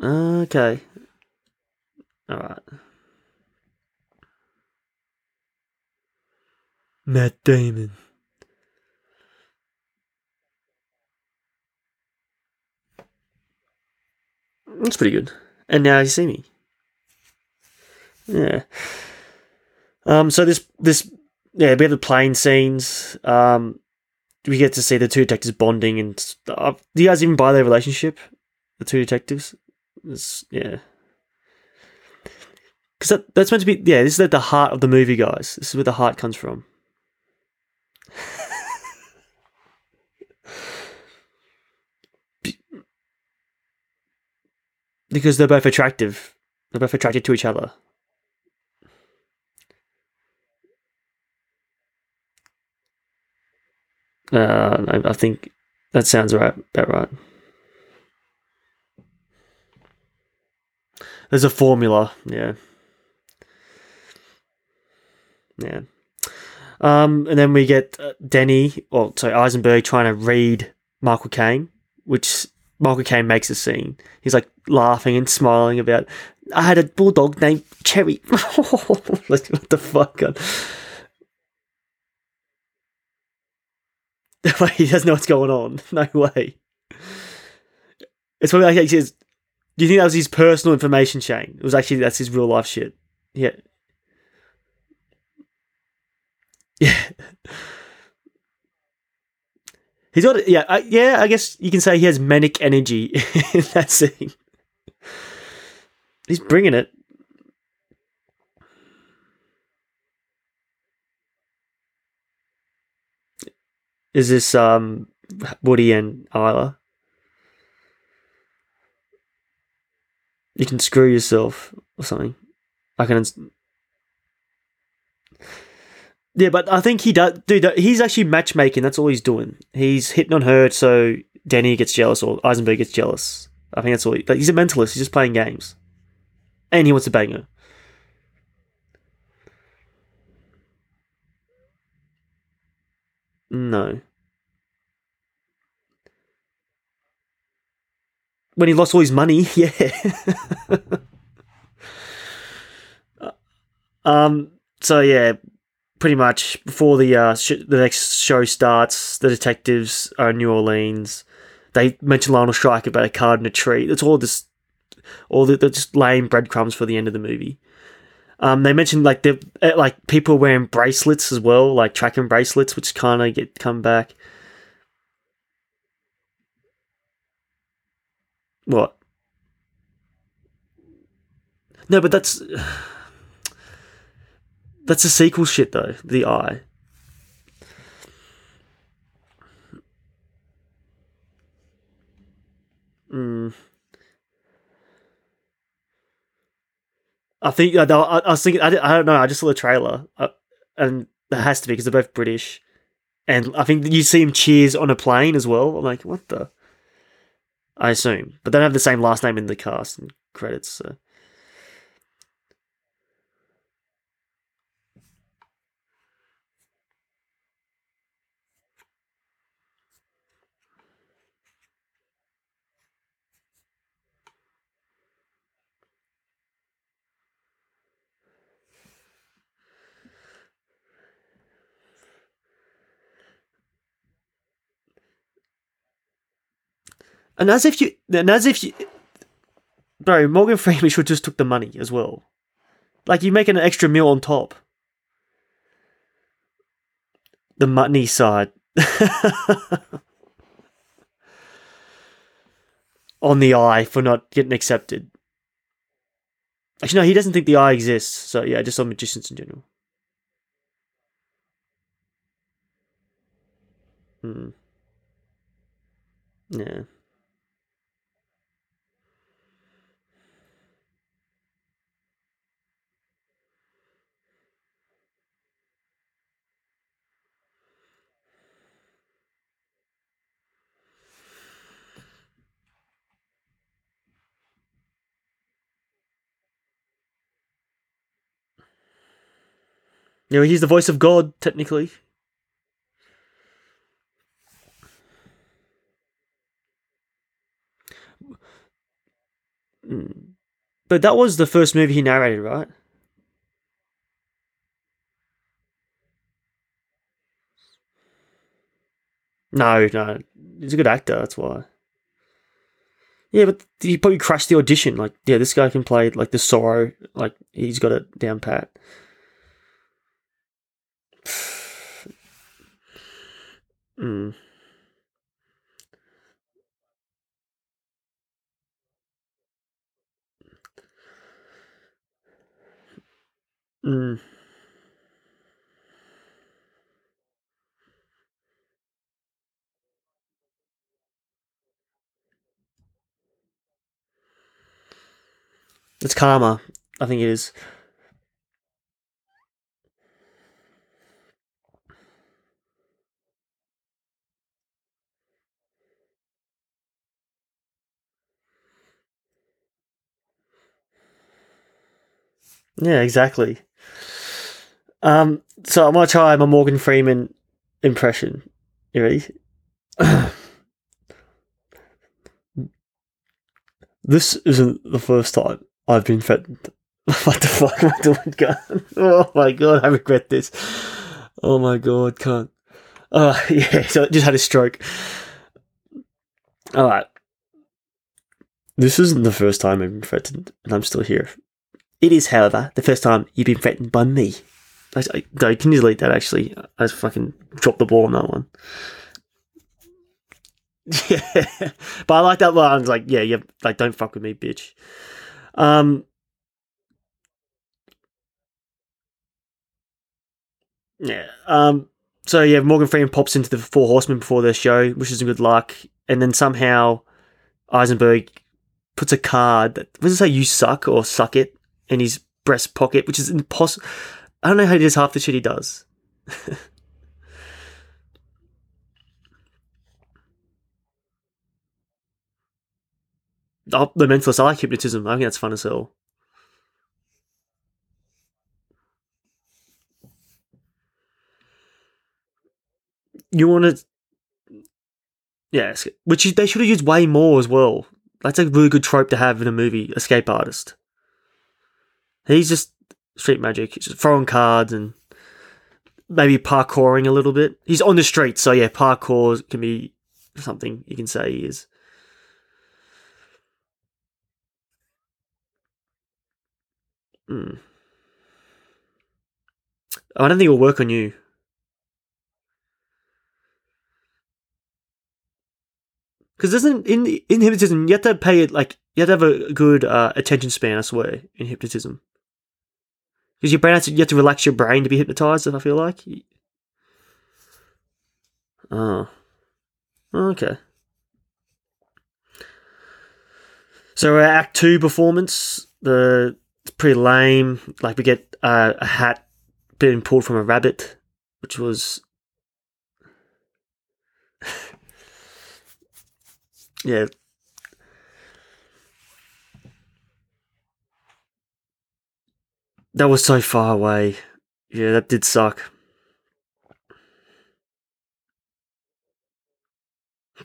you. okay. All right. Matt Damon. That's pretty good. And now you see me. Yeah. Um. So this this yeah we have the plane scenes. Um. We get to see the two detectives bonding and stuff. Do you guys even buy their relationship? The two detectives. It's, yeah. Because that, that's meant to be yeah. This is at the heart of the movie, guys. This is where the heart comes from. Because they're both attractive. They're both attracted to each other. Uh, I, I think that sounds right, about right. There's a formula, yeah, yeah. Um, and then we get uh, Denny, or sorry, Eisenberg trying to read Michael Caine, which Michael Caine makes a scene. He's like laughing and smiling about. I had a bulldog named Cherry. what the fuck? On. He doesn't know what's going on. No way. It's probably like he says, Do you think that was his personal information chain? It was actually that's his real life shit. Yeah. Yeah. He's got yeah, I, yeah. I guess you can say he has manic energy in that scene. He's bringing it. Is this um Woody and Isla? You can screw yourself or something. I can. Yeah, but I think he does. Dude, he's actually matchmaking. That's all he's doing. He's hitting on her so Danny gets jealous or Eisenberg gets jealous. I think that's all. He, like, he's a mentalist. He's just playing games, and he wants to bang her. No. When he lost all his money, yeah. um. So yeah, pretty much before the uh, sh- the next show starts, the detectives are in New Orleans. They mention Lionel Stryker about a card in a tree. It's all just all the, they're just laying breadcrumbs for the end of the movie. Um, they mentioned like the eh, like people wearing bracelets as well, like tracking bracelets, which kind of get come back. What? No, but that's that's a sequel shit though. The Eye. Mm. I think I, I was thinking I, I don't know. I just saw the trailer, uh, and it has to be because they're both British, and I think you see him cheers on a plane as well. I'm like, what the? I assume, but they don't have the same last name in the cast and credits. So. And as if you, and as if you, bro, Morgan Freeman should just took the money as well. Like you make an extra meal on top. The money side. on the eye for not getting accepted. Actually, no, he doesn't think the eye exists. So yeah, just on magicians in general. Hmm. Yeah. You know, he's the voice of God, technically. But that was the first movie he narrated, right? No, no. He's a good actor, that's why. Yeah, but he probably crushed the audition. Like, yeah, this guy can play like the sorrow. Like, he's got it down pat. Mm. Mm. It's karma. I think it is. Yeah, exactly. Um, so I'm gonna try my Morgan Freeman impression. You ready? this isn't the first time I've been threatened. what the fuck am I doing, gun? Oh my god, I regret this. Oh my god, can't. Uh, yeah, so I just had a stroke. Alright. This isn't the first time I've been threatened, and I'm still here. It is, however, the first time you've been threatened by me. I, I, no, can you delete that? Actually, I just fucking dropped the ball on that one. Yeah, but I like that line. It's like, yeah, yeah, like don't fuck with me, bitch. Um, yeah. Um. So yeah, Morgan Freeman pops into the Four Horsemen before their show, wishes him good luck, and then somehow Eisenberg puts a card that was it say? You suck or suck it in his breast pocket, which is impossible. I don't know how he does half the shit he does. oh, the mentalist. I like hypnotism. I think that's fun as hell. You want to, yes, which they should have used way more as well. That's a really good trope to have in a movie. Escape artist. He's just street magic, he's just throwing cards and maybe parkouring a little bit. He's on the street, so yeah, parkour can be something you can say he is. Hmm. I don't think it'll work on you. Because doesn't in in hypnotism you have to pay it like you have to have a good uh, attention span. I swear in hypnotism, because your brain has to, you have to relax your brain to be hypnotized. If I feel like, oh, okay. So our Act Two performance, the it's pretty lame. Like we get uh, a hat being pulled from a rabbit, which was yeah. That was so far away. Yeah, that did suck.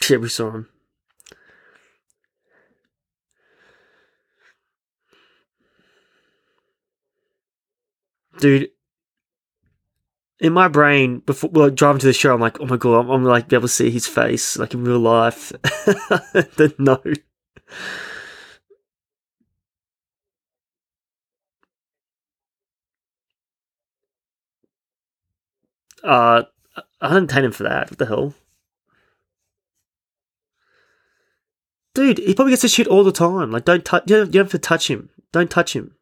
Yeah, we saw him. Dude, in my brain, before well, driving to the show, I'm like, oh my god, I'm, I'm like be able to see his face like in real life. then no. Uh, I didn't take him for that. What the hell? Dude, he probably gets to shoot all the time. Like, don't touch. You, don't have to touch him. Don't touch him.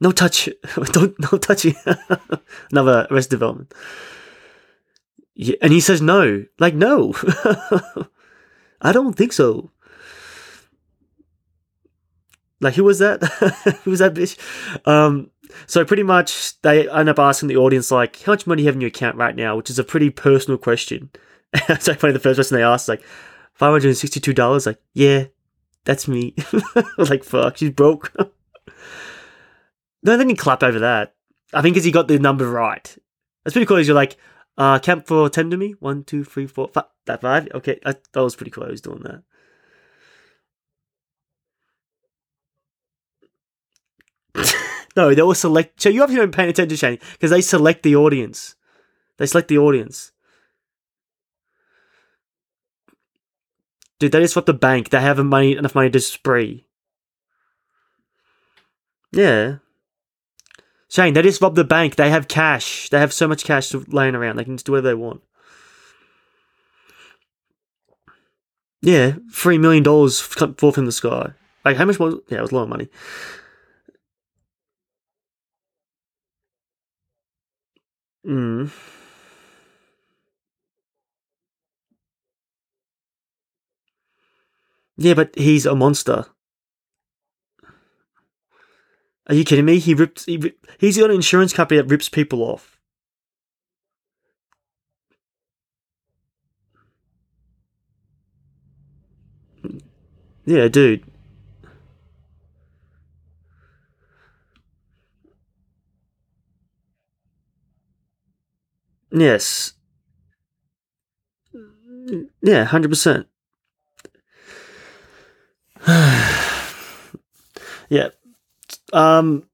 No touch. don't no touching. Another Arrested Development. Yeah, and he says no. Like no. I don't think so. Like who was that? who was that bitch? Um, so pretty much they end up asking the audience like, how much money you have in your account right now? Which is a pretty personal question. so funny the first person they asked like five hundred and sixty two dollars. Like yeah, that's me. like fuck, she's broke. no, then you clap over that. I think because he got the number right. That's pretty cool. You're like, uh, count for ten to me. One, two, three, four, five. That five. Okay, that, that was pretty cool. I was doing that. No, they will select. So you obviously don't pay attention, Shane, because they select the audience. They select the audience. Dude, that is what the bank. They have money, enough money to spree. Yeah. Shane, they just rob the bank. They have cash. They have so much cash laying around. They can just do whatever they want. Yeah, three million dollars fall from the sky. Like how much was? Yeah, it was a lot of money. Hmm. Yeah, but he's a monster. Are you kidding me? He rips. He, he's got an insurance company that rips people off. Yeah, dude. Yes. Yeah, hundred percent. yeah. Um.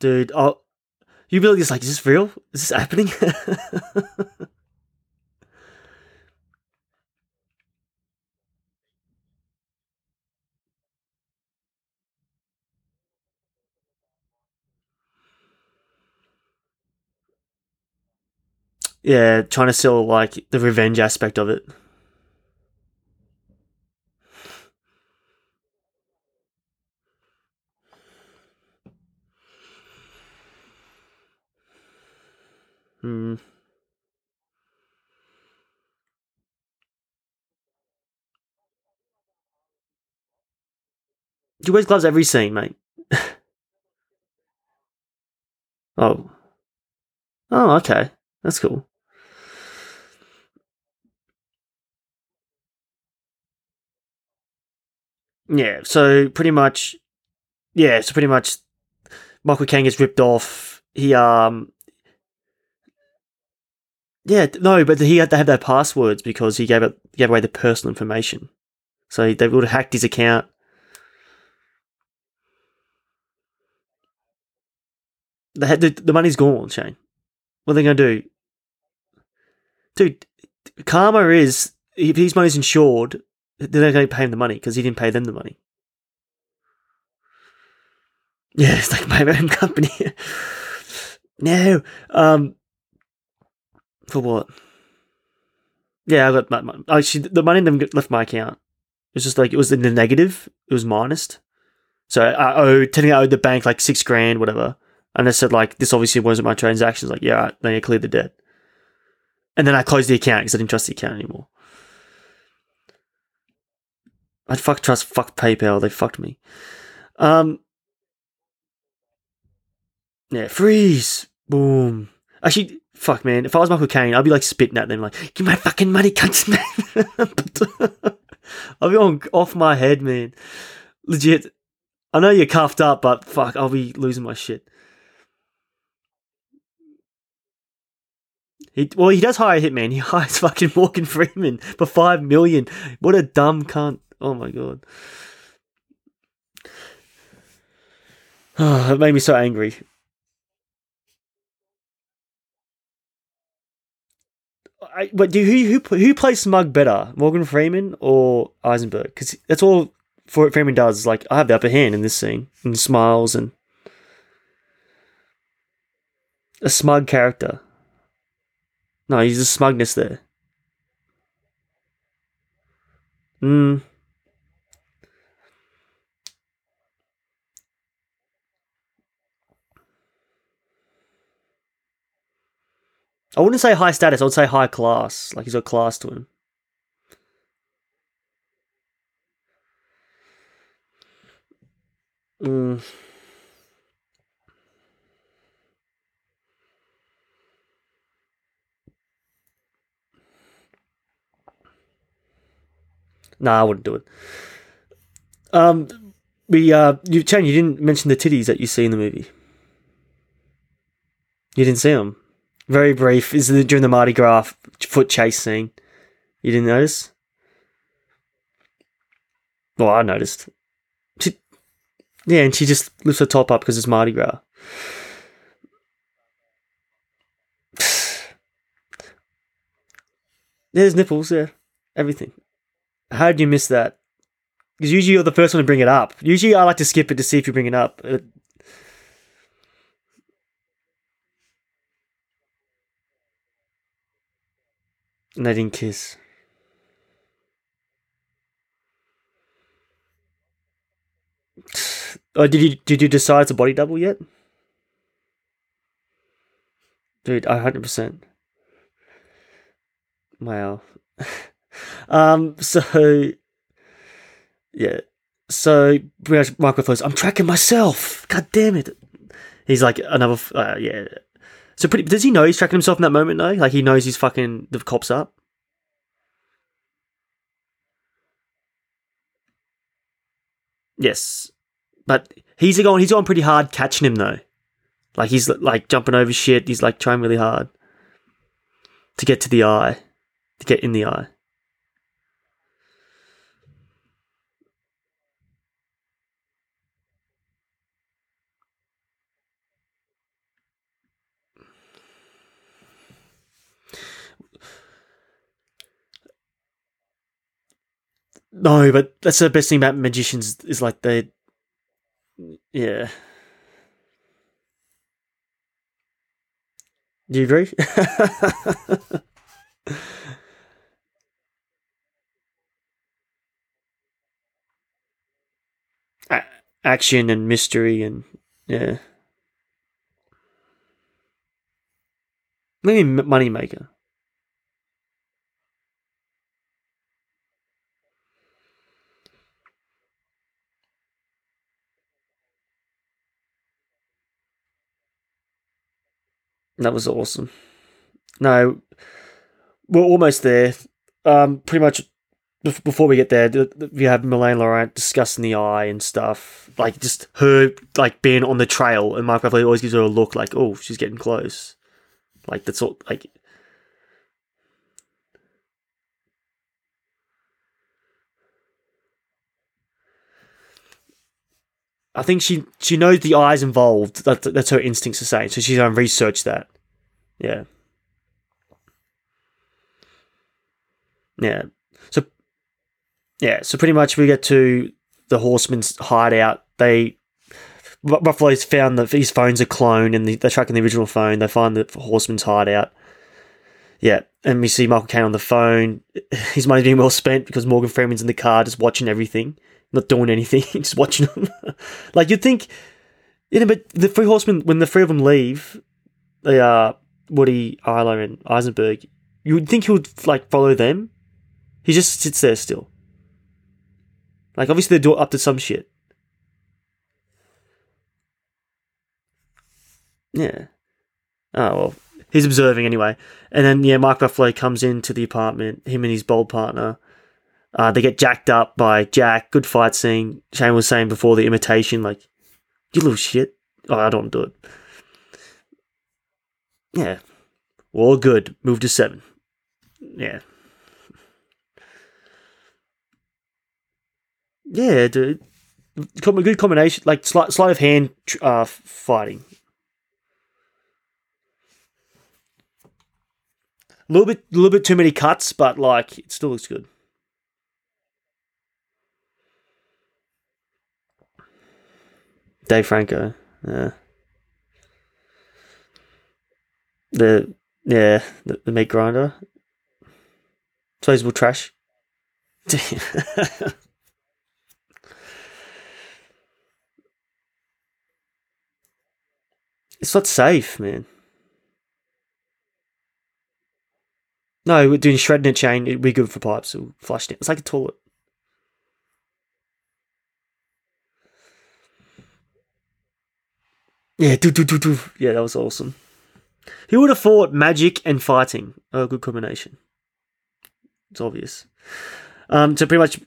Dude, oh, you really just like, is this real? Is this happening? yeah, trying to sell like the revenge aspect of it. Hmm. He wears gloves every scene, mate. oh. Oh, okay. That's cool. Yeah, so pretty much yeah, so pretty much Michael Caine gets ripped off. He um Yeah, no, but he had to have their passwords because he gave it gave away the personal information. So they would have hacked his account. They had the, the money's gone, Shane. What are they gonna do? Dude, karma is if his money's insured, they're not going to pay him the money because he didn't pay them the money. Yeah, it's like my own company. no, um, for what? Yeah, I got my, my actually the money never left my account. It was just like it was in the negative. It was minus. So I owed, technically I owed the bank like six grand, whatever. And I said like this obviously wasn't my transactions. Like yeah, then you clear the debt. And then I closed the account because I didn't trust the account anymore. I'd fuck trust fuck PayPal. They fucked me. Um. Yeah, freeze. Boom. Actually, fuck, man. If I was Michael Caine, I'd be like spitting at them, like, "Give my fucking money, cunts, man." I'll be on off my head, man. Legit. I know you're cuffed up, but fuck, I'll be losing my shit. He, well, he does hire a hitman. He hires fucking Morgan Freeman for five million. What a dumb cunt. Oh my god. Oh, made me so angry. I, but do who who who plays Smug better, Morgan Freeman or Eisenberg? Because that's all Freeman does. Is Like I have the upper hand in this scene, and smiles and a smug character. No, he's just smugness there. Hmm. I wouldn't say high status. I would say high class. Like he's got class to him. Mm. Nah, I wouldn't do it. Um, we uh, you Chen, you didn't mention the titties that you see in the movie. You didn't see them. Very brief. Is it during the Mardi Gras foot chase scene. You didn't notice? Well, I noticed. She, yeah, and she just lifts her top up because it's Mardi Gras. There's nipples, yeah. Everything. How did you miss that? Because usually you're the first one to bring it up. Usually I like to skip it to see if you bring it up. Didn't kiss. Oh, did you did you decide it's a body double yet? Dude, hundred percent. Wow. Um, so yeah, so Michael goes, I'm tracking myself. God damn it. He's like another, uh, yeah. So pretty, does he know he's tracking himself in that moment though? Like he knows he's fucking the cops up. Yes, but he's going. He's going pretty hard catching him though. Like he's like jumping over shit. He's like trying really hard to get to the eye, to get in the eye. No, but that's the best thing about magicians is like they, yeah. Do you agree? Action and mystery and yeah. Maybe moneymaker. That was awesome. No, we're almost there. Um, pretty much before we get there, th- th- we have Melanie Laurent discussing the eye and stuff. Like just her like being on the trail, and Mark Ruffalo always gives her a look like, "Oh, she's getting close." Like that's all. Like I think she she knows the eye's involved. That, that's her instincts are saying. So she's to research that. Yeah. Yeah. So yeah. So pretty much we get to the horseman's hideout. They Ru- Ruffalo's found that his phone's a clone, and the, they're tracking the original phone. They find the horseman's hideout. Yeah, and we see Michael Caine on the phone. His money's being well spent because Morgan Freeman's in the car just watching everything, not doing anything, just watching them. like you'd think, you know, but the three horsemen when the three of them leave, they are Woody, Isla, and Eisenberg. You would think he would like follow them. He just sits there still. Like obviously they're up to some shit. Yeah. Oh well, he's observing anyway. And then yeah, Mark Ruffalo comes into the apartment. Him and his bold partner. Uh, they get jacked up by Jack. Good fight scene. Shane was saying before the imitation, like, you little shit. Oh, I don't do it. Yeah. All good. Move to seven. Yeah. Yeah, dude. Good combination. Like sleight, sleight of hand uh, fighting. A little bit, a little bit too many cuts, but like it still looks good. Dave Franco, yeah. The yeah, the, the meat grinder. Disposable trash. it's not safe, man. No, we're doing shredding a chain. It'd be good for pipes. It'll flush it. It's like a toilet. Yeah, do do do do. Yeah, that was awesome. Who would have thought magic and fighting are a good combination? It's obvious. Um, so pretty much,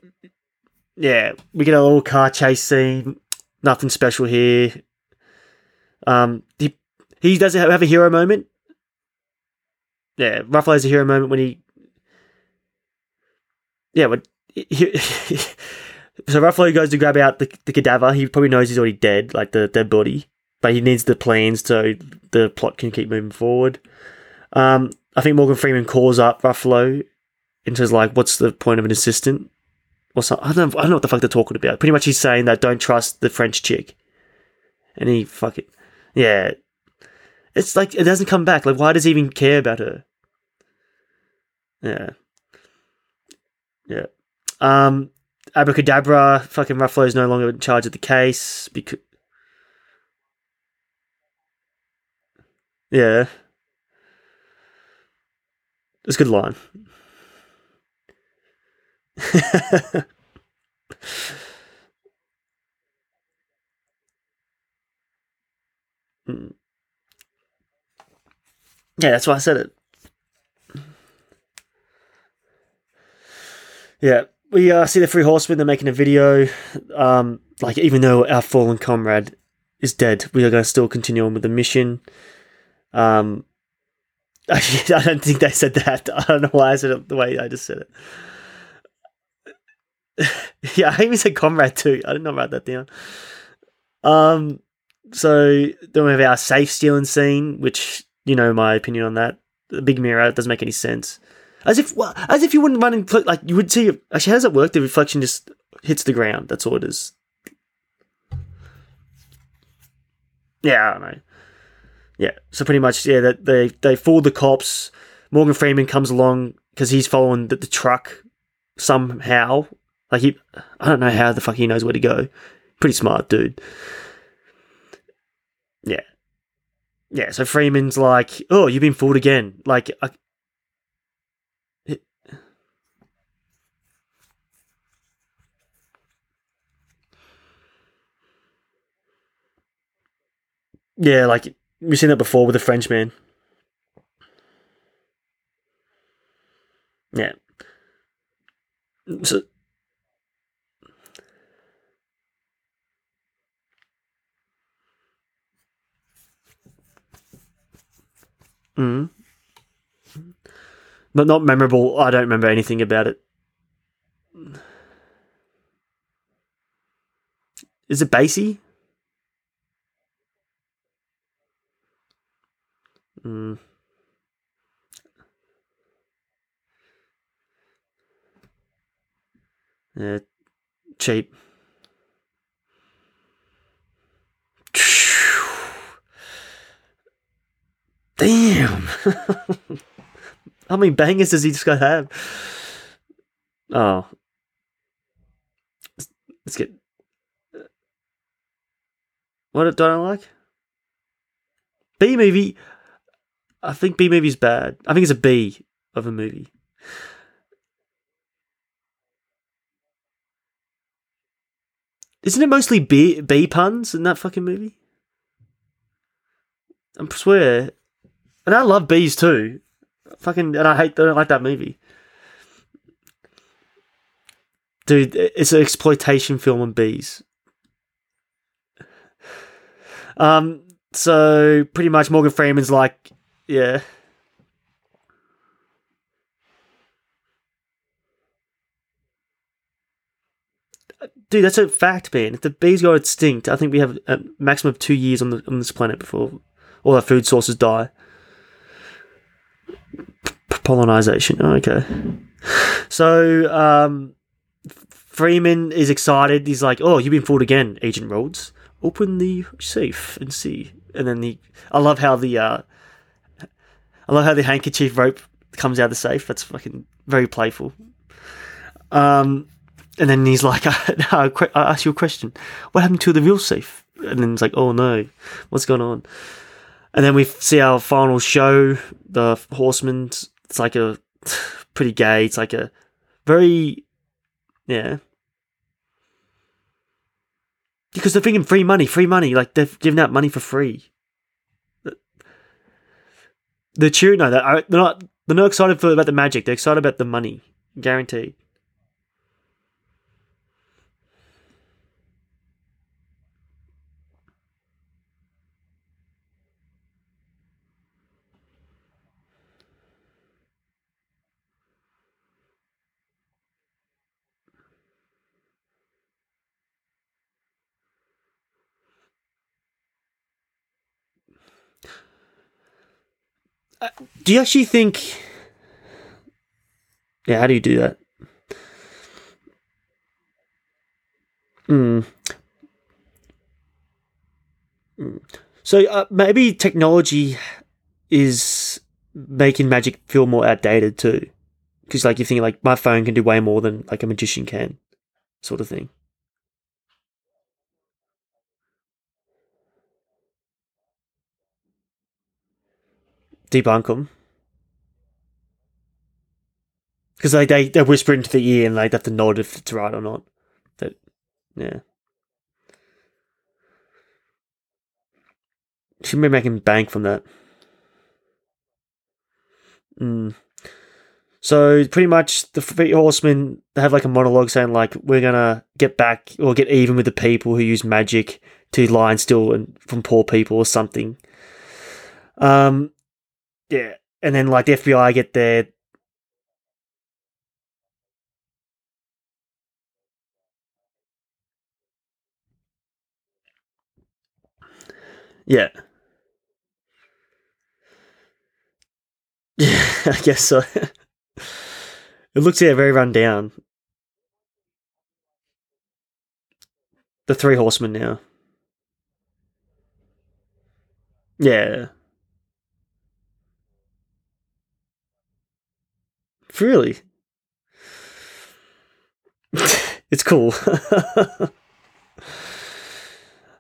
yeah, we get a little car chase scene. Nothing special here. Um, he he does have a hero moment. Yeah, Ruffalo has a hero moment when he. Yeah, but he, so Ruffalo goes to grab out the, the cadaver. He probably knows he's already dead, like the dead body, but he needs the plans so the plot can keep moving forward. Um, I think Morgan Freeman calls up Ruffalo and says like, "What's the point of an assistant?" Or something. I don't, know, I don't know what the fuck they're talking about. Pretty much, he's saying that don't trust the French chick, and he fucking yeah. It's like it doesn't come back. Like, why does he even care about her? Yeah. Yeah. Um, Abracadabra, fucking Ruffalo's no longer in charge of the case because. Yeah. It's a good line. Mm. yeah, that's why I said it. Yeah, we uh, see the three horsemen. They're making a video. Um, like even though our fallen comrade is dead, we are going to still continue on with the mission. Um, actually, I don't think they said that. I don't know why I said it the way I just said it. yeah, I even said comrade too. I didn't know write that down. Um, so then we have our safe stealing scene, which you know my opinion on that. The big mirror it doesn't make any sense. As if, well, as if you wouldn't run and like you would see. Actually, how does it work? The reflection just hits the ground. That's all it is. Yeah, I don't know. Yeah, so pretty much, yeah, that they they fool the cops. Morgan Freeman comes along because he's following the, the truck somehow. Like he, I don't know how the fuck he knows where to go. Pretty smart dude. Yeah, yeah. So Freeman's like, "Oh, you've been fooled again." Like, I, yeah, like we've seen that before with the Frenchman. Yeah. So, mm. But not memorable. I don't remember anything about it. Is it Basie? Mm. Yeah, cheap. Damn. How many bangers does he just got have? Oh. Let's get. What don't I like? B movie. I think B movie's bad. I think it's a B of a movie. Isn't it mostly B B puns in that fucking movie? I swear. And I love bees too. Fucking and I hate I don't like that movie. Dude, it's an exploitation film on bees. Um so pretty much Morgan Freeman's like yeah. Dude, that's a fact, man. If the bees go extinct, I think we have a maximum of two years on the on this planet before all our food sources die. Pollinization. Oh, okay. So, um, Freeman is excited. He's like, "Oh, you've been fooled again, Agent Rhodes. Open the safe and see." And then he, I love how the, uh, I love how the handkerchief rope comes out of the safe. That's fucking very playful. Um, and then he's like, I, I ask you a question. What happened to the real safe? And then he's like, oh no, what's going on? And then we see our final show, the Horsemen. It's like a pretty gay. It's like a very, yeah. Because they're thinking free money, free money. Like they're giving out money for free. They're. No, they're not. They're not excited for about the magic. They're excited about the money, guaranteed. Uh, do you actually think? Yeah, how do you do that? Hmm. Mm. So uh, maybe technology is making magic feel more outdated too, because like you're thinking like my phone can do way more than like a magician can, sort of thing. Debunk them. Because they, they, they whisper into the ear and they have to nod if it's right or not. That, yeah. Should be making bank from that. Mm. So pretty much the Three Horsemen they have like a monologue saying like we're gonna get back or get even with the people who use magic to lie and steal and from poor people or something. Um, yeah, and then like the FBI get there. Yeah. Yeah, I guess so. it looks yeah very run down. The three horsemen now. Yeah. Really? it's cool.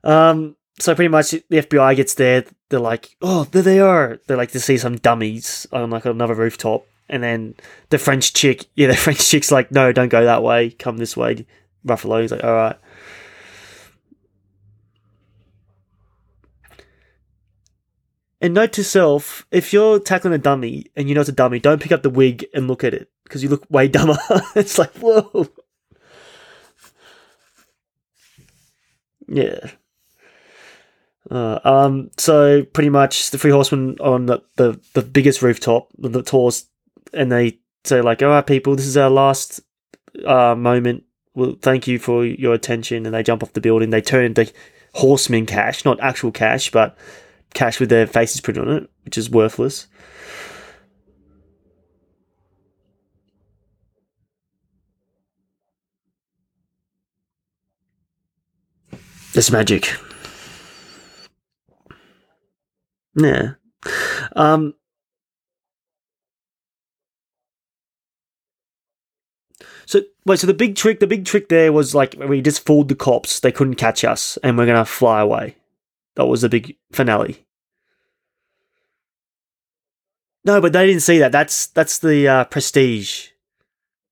um, so pretty much the FBI gets there. They're like, "Oh, there they are." They like to see some dummies on like another rooftop, and then the French chick, yeah, the French chick's like, "No, don't go that way. Come this way." Ruffalo, he's like, "All right." And note to self: if you're tackling a dummy and you know it's a dummy, don't pick up the wig and look at it because you look way dumber. it's like, whoa. Yeah. Uh, um. So pretty much the three horsemen on the, the, the biggest rooftop, the, the tallest, and they say like, "All right, people, this is our last uh, moment. Well, thank you for your attention." And they jump off the building. They turn the horsemen cash, not actual cash, but cash with their faces printed on it, which is worthless. It's magic. Yeah. Um, so wait, so the big trick, the big trick there was like we just fooled the cops; they couldn't catch us, and we're gonna fly away. That was the big finale. No, but they didn't see that. That's that's the uh, prestige.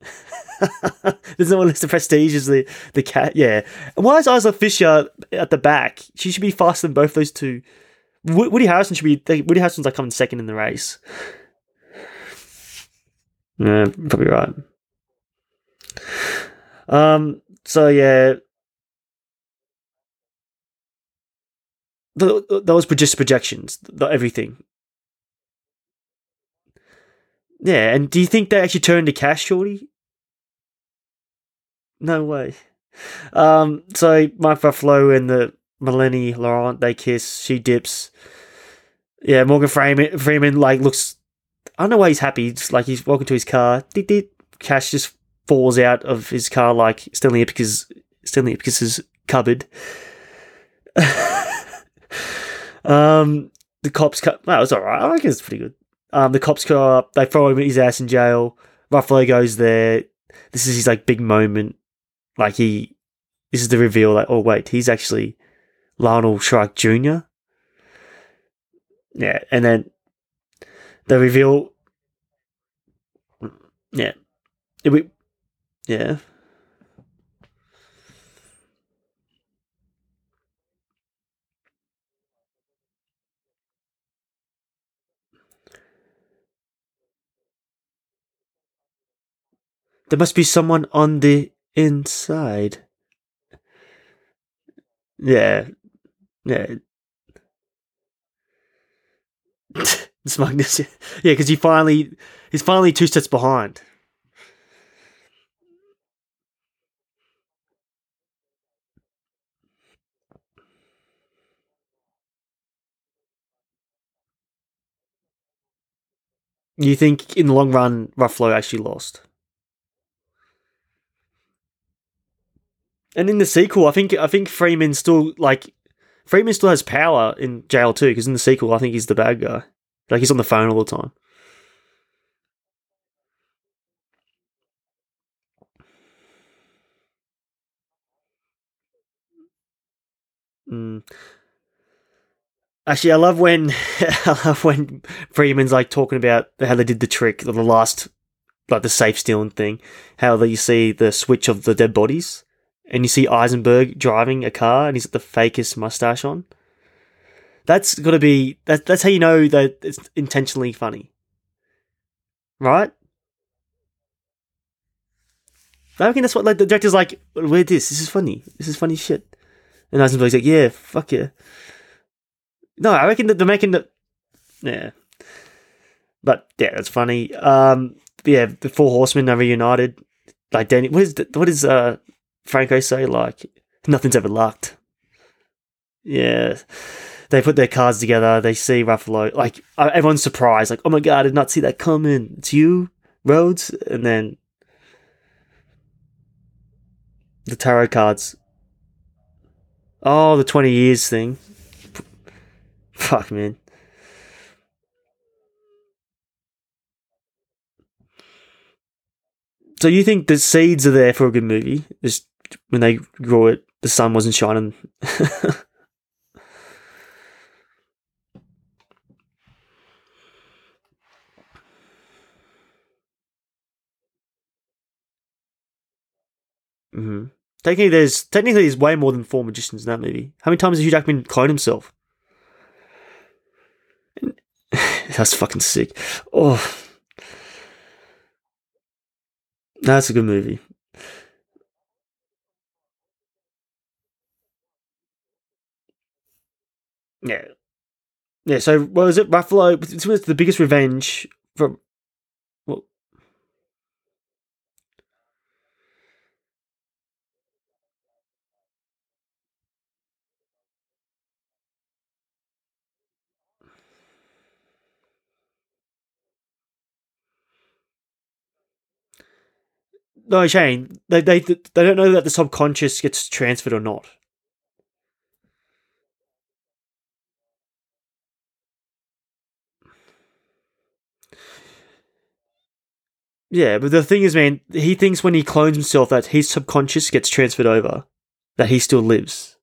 There's no one list the prestige is the the cat. Yeah, and why is Isla Fisher at the back? She should be faster than both those two. Woody Harrelson should be. Woody Harrelson's like coming second in the race. Yeah, probably right. Um. So yeah, the, those just projections. Everything. Yeah, and do you think they actually turned to cash, Shorty? No way. Um, so Mark Ruffalo and the Melanie Laurent they kiss. She dips. Yeah, Morgan Freeman, Freeman like looks. I don't know why he's happy. It's like he's walking to his car. Did did cash just falls out of his car like Stanley Ipkiss, Stanley Ipkiss's cupboard. um, the cops cut. That was alright. I reckon it's pretty good. Um, the cops go up. They throw him his ass in jail. Ruffalo goes there. This is his like big moment. Like he, this is the reveal. Like, oh wait, he's actually Lionel Shrike Jr. Yeah, and then the reveal. Yeah, it, we, yeah. There must be someone on the inside. Yeah. Yeah. Smugness. Yeah, because he finally he's finally two steps behind. You think in the long run Ruffalo actually lost? And in the sequel, I think I think Freeman still like Freeman still has power in jail too, because in the sequel, I think he's the bad guy. Like he's on the phone all the time. Mm. Actually, I love when I love when Freeman's like talking about how they did the trick, the last like the safe stealing thing. How you see the switch of the dead bodies, and you see Eisenberg driving a car, and he's got the fakest mustache on. That's got to be that. That's how you know that it's intentionally funny, right? I reckon that's what like the director's like. Where this? This is funny. This is funny shit. And Eisenberg's like, yeah, fuck yeah. No, I reckon that they're making the yeah. But yeah, that's funny. Um, yeah, the Four Horsemen are reunited. Like Danny, what is what is uh Franco say? Like nothing's ever lucked. Yeah, they put their cards together. They see Ruffalo. Like uh, everyone's surprised. Like, oh my god, I did not see that coming. It's you, Rhodes. And then the tarot cards. Oh, the twenty years thing. Fuck, man. So you think the seeds are there for a good movie? Just when they grew it, the sun wasn't shining. hmm Technically, there's technically there's way more than four magicians in that movie. How many times has Hugh Jackman cloned himself? That's fucking sick. Oh, that's a good movie. Yeah, yeah. So what was it? Ruffalo. Was the biggest revenge from. Well, no, Shane. They they they don't know that the subconscious gets transferred or not. Yeah, but the thing is, man, he thinks when he clones himself that his subconscious gets transferred over, that he still lives.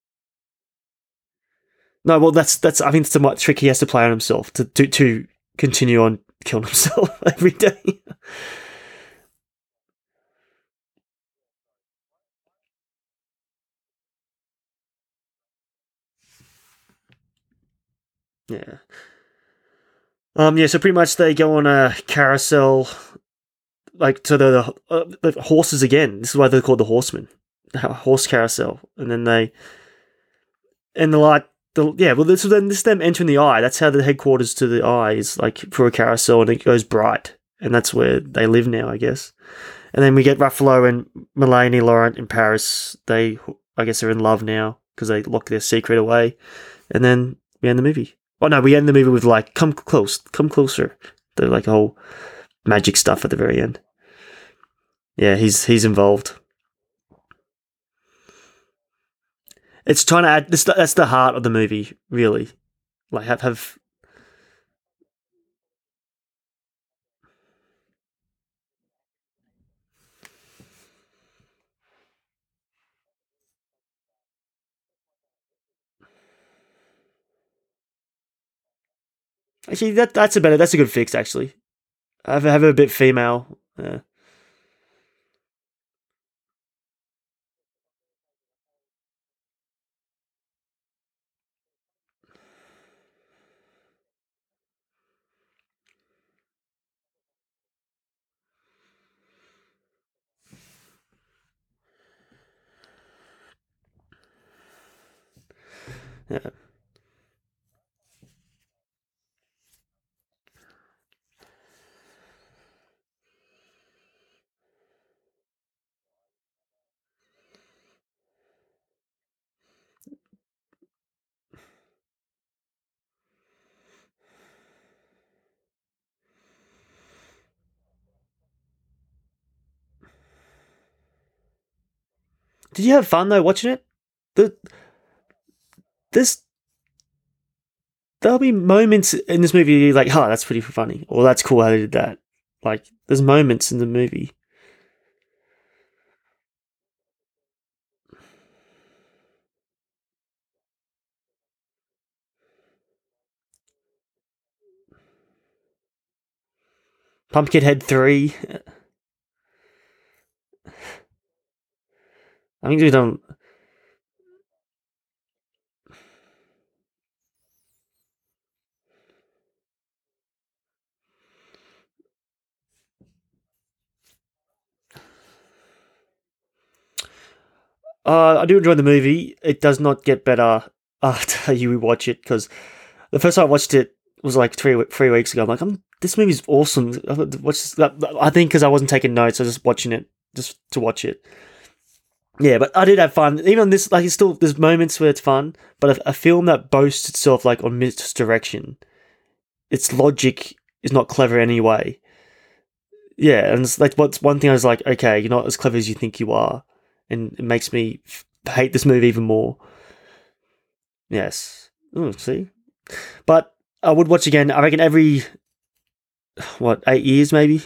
No, well, that's that's. I think it's the trick he has to play on himself to to, to continue on killing himself every day. yeah. Um. Yeah. So pretty much they go on a carousel, like to the uh, the horses again. This is why they're called the horsemen, horse carousel, and then they and the like the yeah, well, this then this is them entering the eye. That's how the headquarters to the eye is like for a carousel, and it goes bright, and that's where they live now, I guess. And then we get Ruffalo and Melanie Laurent in Paris. They, I guess, are in love now because they lock their secret away, and then we end the movie. Oh no, we end the movie with like "Come close, come closer." They're like whole magic stuff at the very end. Yeah, he's he's involved. it's trying to add this. That's the heart of the movie, really. Like have have. Actually, that that's a better. That's a good fix. Actually, have have a bit female. Yeah. Yeah. Did you have fun though watching it? The this there'll be moments in this movie you're like, oh, that's pretty funny, or that's cool how they did that. Like, there's moments in the movie. Pumpkinhead 3. I think we don't. Uh, I do enjoy the movie. It does not get better after you watch it because the first time I watched it was like three three weeks ago. I'm like, I'm, this movie's awesome. Watch I think because I wasn't taking notes, I was just watching it just to watch it. Yeah, but I did have fun. Even on this, like, it's still there's moments where it's fun, but a, a film that boasts itself like on misdirection, its logic is not clever anyway. Yeah, and it's like what's one thing I was like, okay, you're not as clever as you think you are and it makes me hate this movie even more. Yes. Ooh, see? But I would watch again. I reckon every, what, eight years maybe?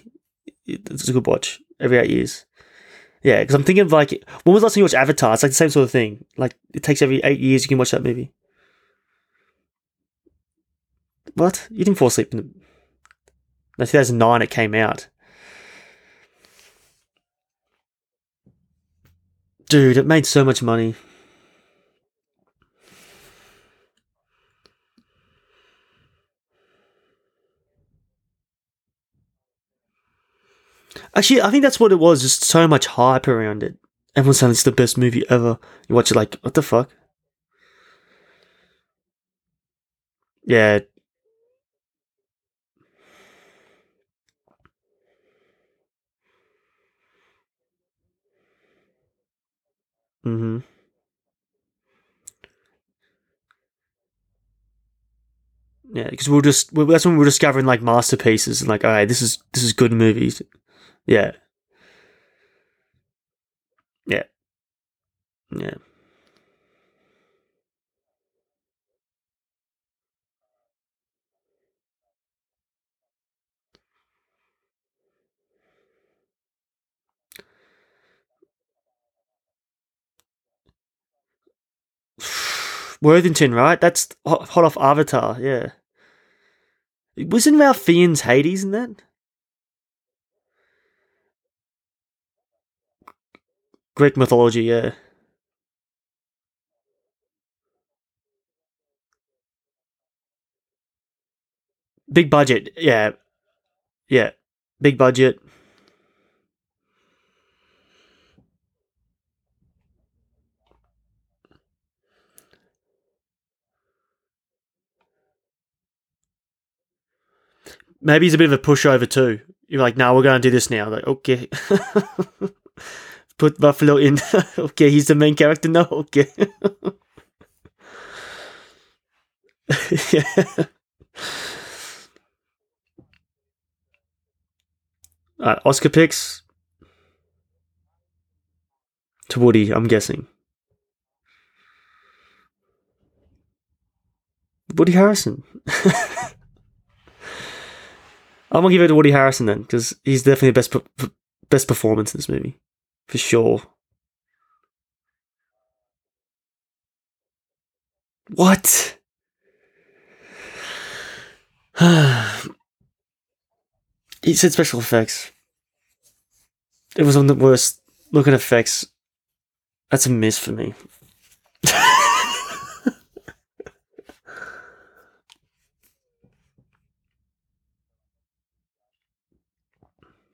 It's a good watch. every eight years. Yeah, because I'm thinking of like, when was the last time you watched Avatar? It's like the same sort of thing. Like, it takes every eight years you can watch that movie. What? You didn't fall asleep in the. No, 2009 it came out. Dude, it made so much money. Actually, I think that's what it was. Just so much hype around it. Everyone's saying it's the best movie ever. You watch it like, what the fuck? Yeah. Mm-hmm. Yeah, because we are just we that's when we're discovering like masterpieces and like, all right, this is this is good movies. Yeah. Yeah. Yeah. Worthington, right? That's hot, off Avatar, yeah. Wasn't Ralph Fiennes Hades in that? Greek mythology, yeah. Big budget, yeah. Yeah. Big budget. Maybe he's a bit of a pushover too. You're like, no, we're going to do this now. Like, okay. Put Ruffalo in. okay, he's the main character now. Okay. yeah. Uh, Oscar picks to Woody, I'm guessing. Woody Harrelson. I'm gonna give it to Woody Harrelson then, because he's definitely the best best performance in this movie, for sure. What? he said special effects. It was one of the worst looking effects. That's a miss for me.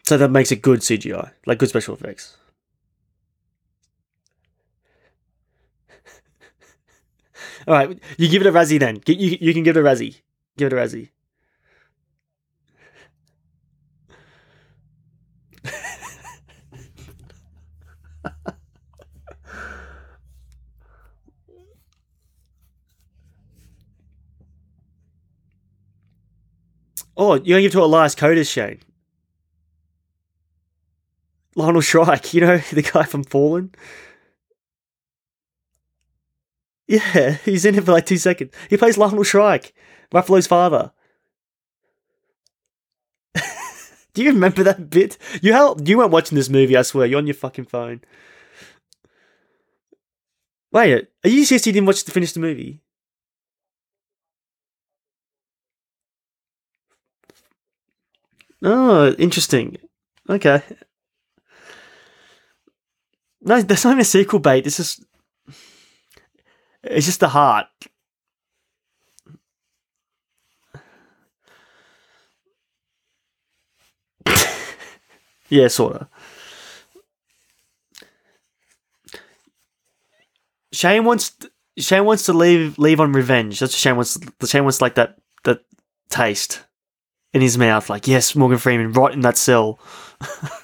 So that makes it good CGI, like good special effects. All right, you give it a Razzie then. You, you can give it a Razzie. Give it a Razzie. oh, you're gonna give it to Elias Koteas, Shane. Lionel Shrike, you know, the guy from Fallen. Yeah, he's in it for like two seconds. He plays Lionel Shrike, Ruffalo's father. Do you remember that bit? You how you weren't watching this movie, I swear. You're on your fucking phone. Wait, are you serious you didn't watch to finish the movie? Oh, interesting. Okay. No, there's not even a sequel bait. This just, it's just the heart. yeah, sorta. Shane wants Shane wants to leave leave on revenge. That's what Shane wants. The Shane wants like that that taste in his mouth. Like yes, Morgan Freeman, right in that cell.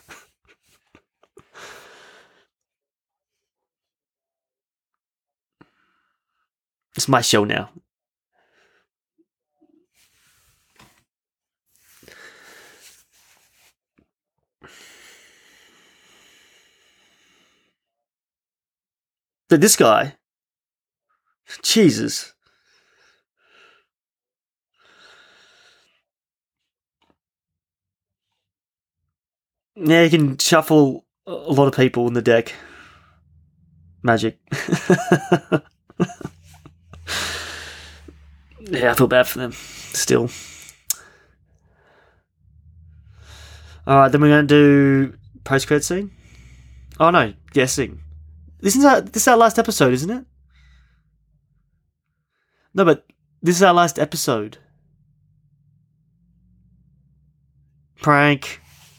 It's my show now. But this guy, Jesus. Yeah, you can shuffle a lot of people in the deck. Magic. yeah, I feel bad for them. Still. Alright, then we're going to do post credit scene. Oh no, guessing. This is our this is our last episode, isn't it? No, but this is our last episode. Prank.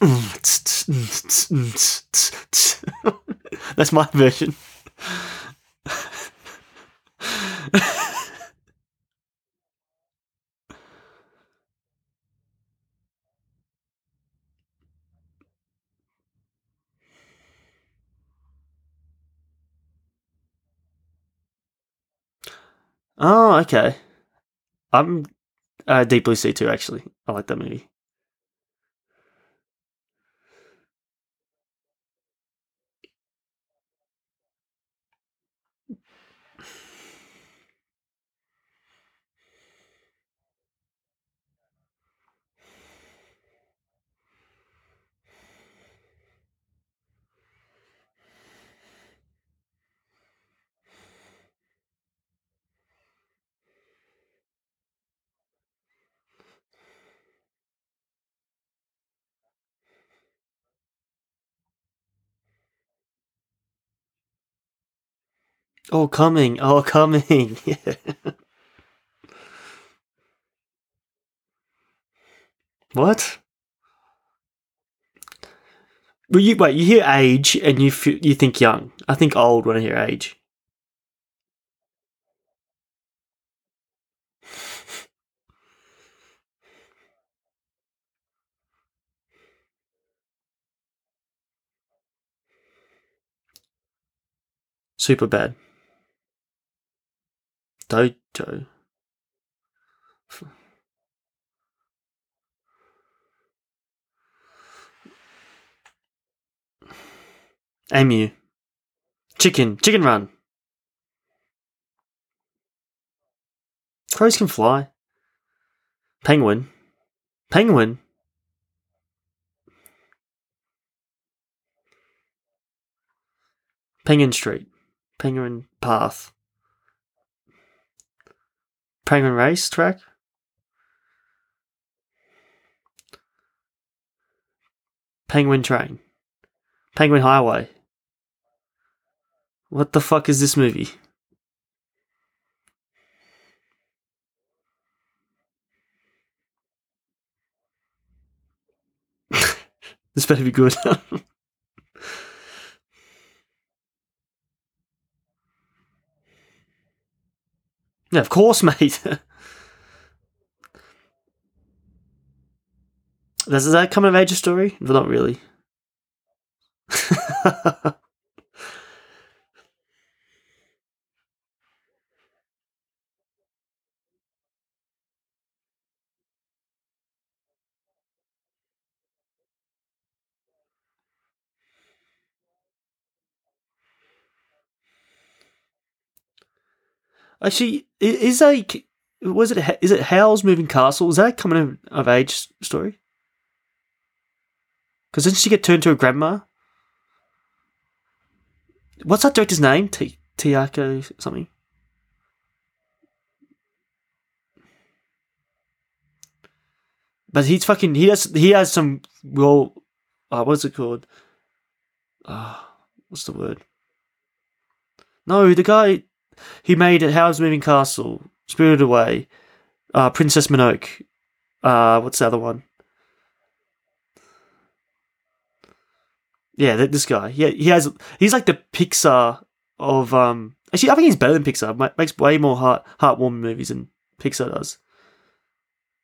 That's my version. oh, okay. I'm uh, Deep Blue Sea too. Actually, I like that movie. Oh, coming! Oh, coming! What? Well, you wait. You hear age, and you feel, you think young. I think old when I hear age. Super bad. Emu. Chicken. Chicken run. Crows can fly. Penguin. Penguin. Penguin Street. Penguin Path. Penguin Race Track. Penguin Train. Penguin Highway. What the fuck is this movie? this better be good. yeah, of course, mate. Does that come of age story? But not really. Actually, is a was it is it Howl's Moving Castle? Is that a coming of, of age story? Because didn't she get turned to a grandma? What's that director's name? T- Tiako something. But he's fucking. He has. He has some. Well, uh, what's it called? Uh, what's the word? No, the guy. He made. Howard's Moving Castle, Spirited Away, uh, Princess Mononoke. Uh, what's the other one? Yeah, this guy. Yeah, he has. He's like the Pixar of. um Actually, I think he's better than Pixar. Makes way more heart heartwarming movies than Pixar does.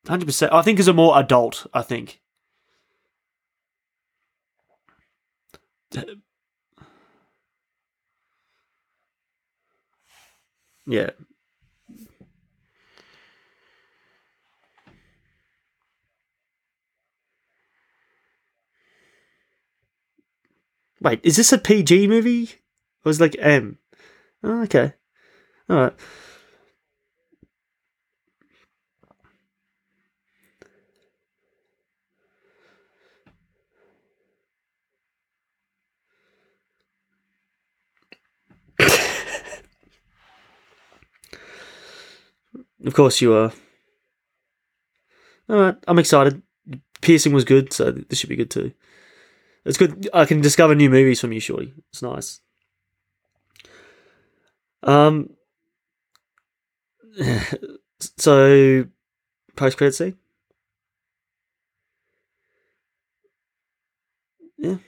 Hundred percent. I think is a more adult. I think. Yeah. Wait, is this a PG movie? Or is it like M? Oh, okay. Alright. Of course you are. All right, I'm excited. Piercing was good, so this should be good too. It's good. I can discover new movies from you, Shorty. It's nice. Um. So, post credit scene. Yeah. Do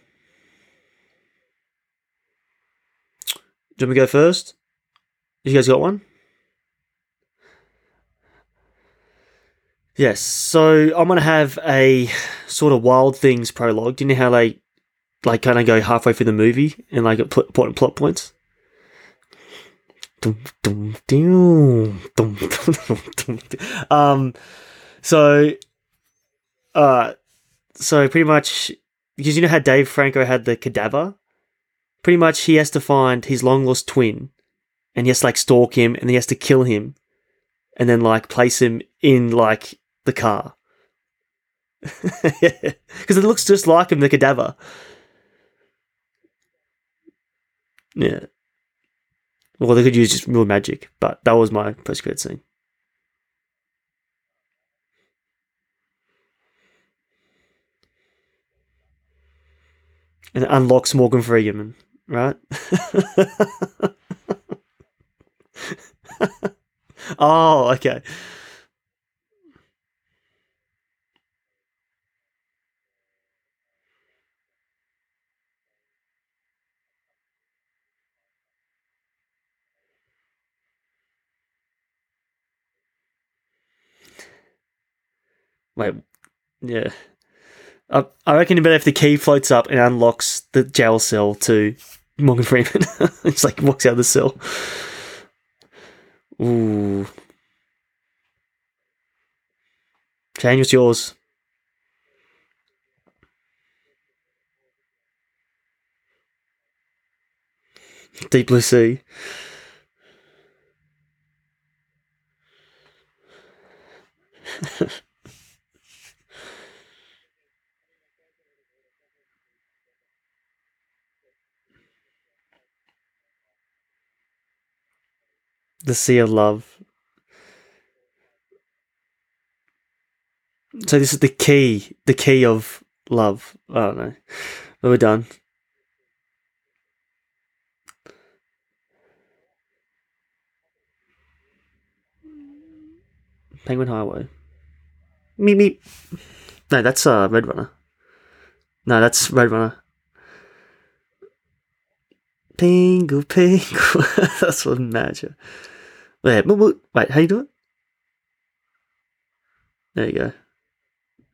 you want to go first? You guys got one? Yes. So I'm gonna have a sort of Wild Things prologue. Do you know how they like kind of go halfway through the movie and like important plot points? Um, so, uh, so pretty much because you know how Dave Franco had the cadaver, pretty much he has to find his long lost twin, and he has to like stalk him, and he has to kill him, and then like place him in like the car. Because it looks just like him, the cadaver. Yeah. Well, they could use just real magic, but that was my post credit scene. And it unlocks Morgan Freeman, right? oh, okay. Wait, yeah. I, I reckon better if the key floats up and unlocks the jail cell to Morgan Freeman. it's like walks out of the cell. Ooh. Shane what's yours? Deep Blue Sea. the sea of love. So this is the key, the key of love. I don't know. But we're done. Penguin Highway. Meep meep. No, that's uh Red Runner. No, that's Red Runner. Pingu Pingu. that's what magic. Wait, wait, how you do it? There you go.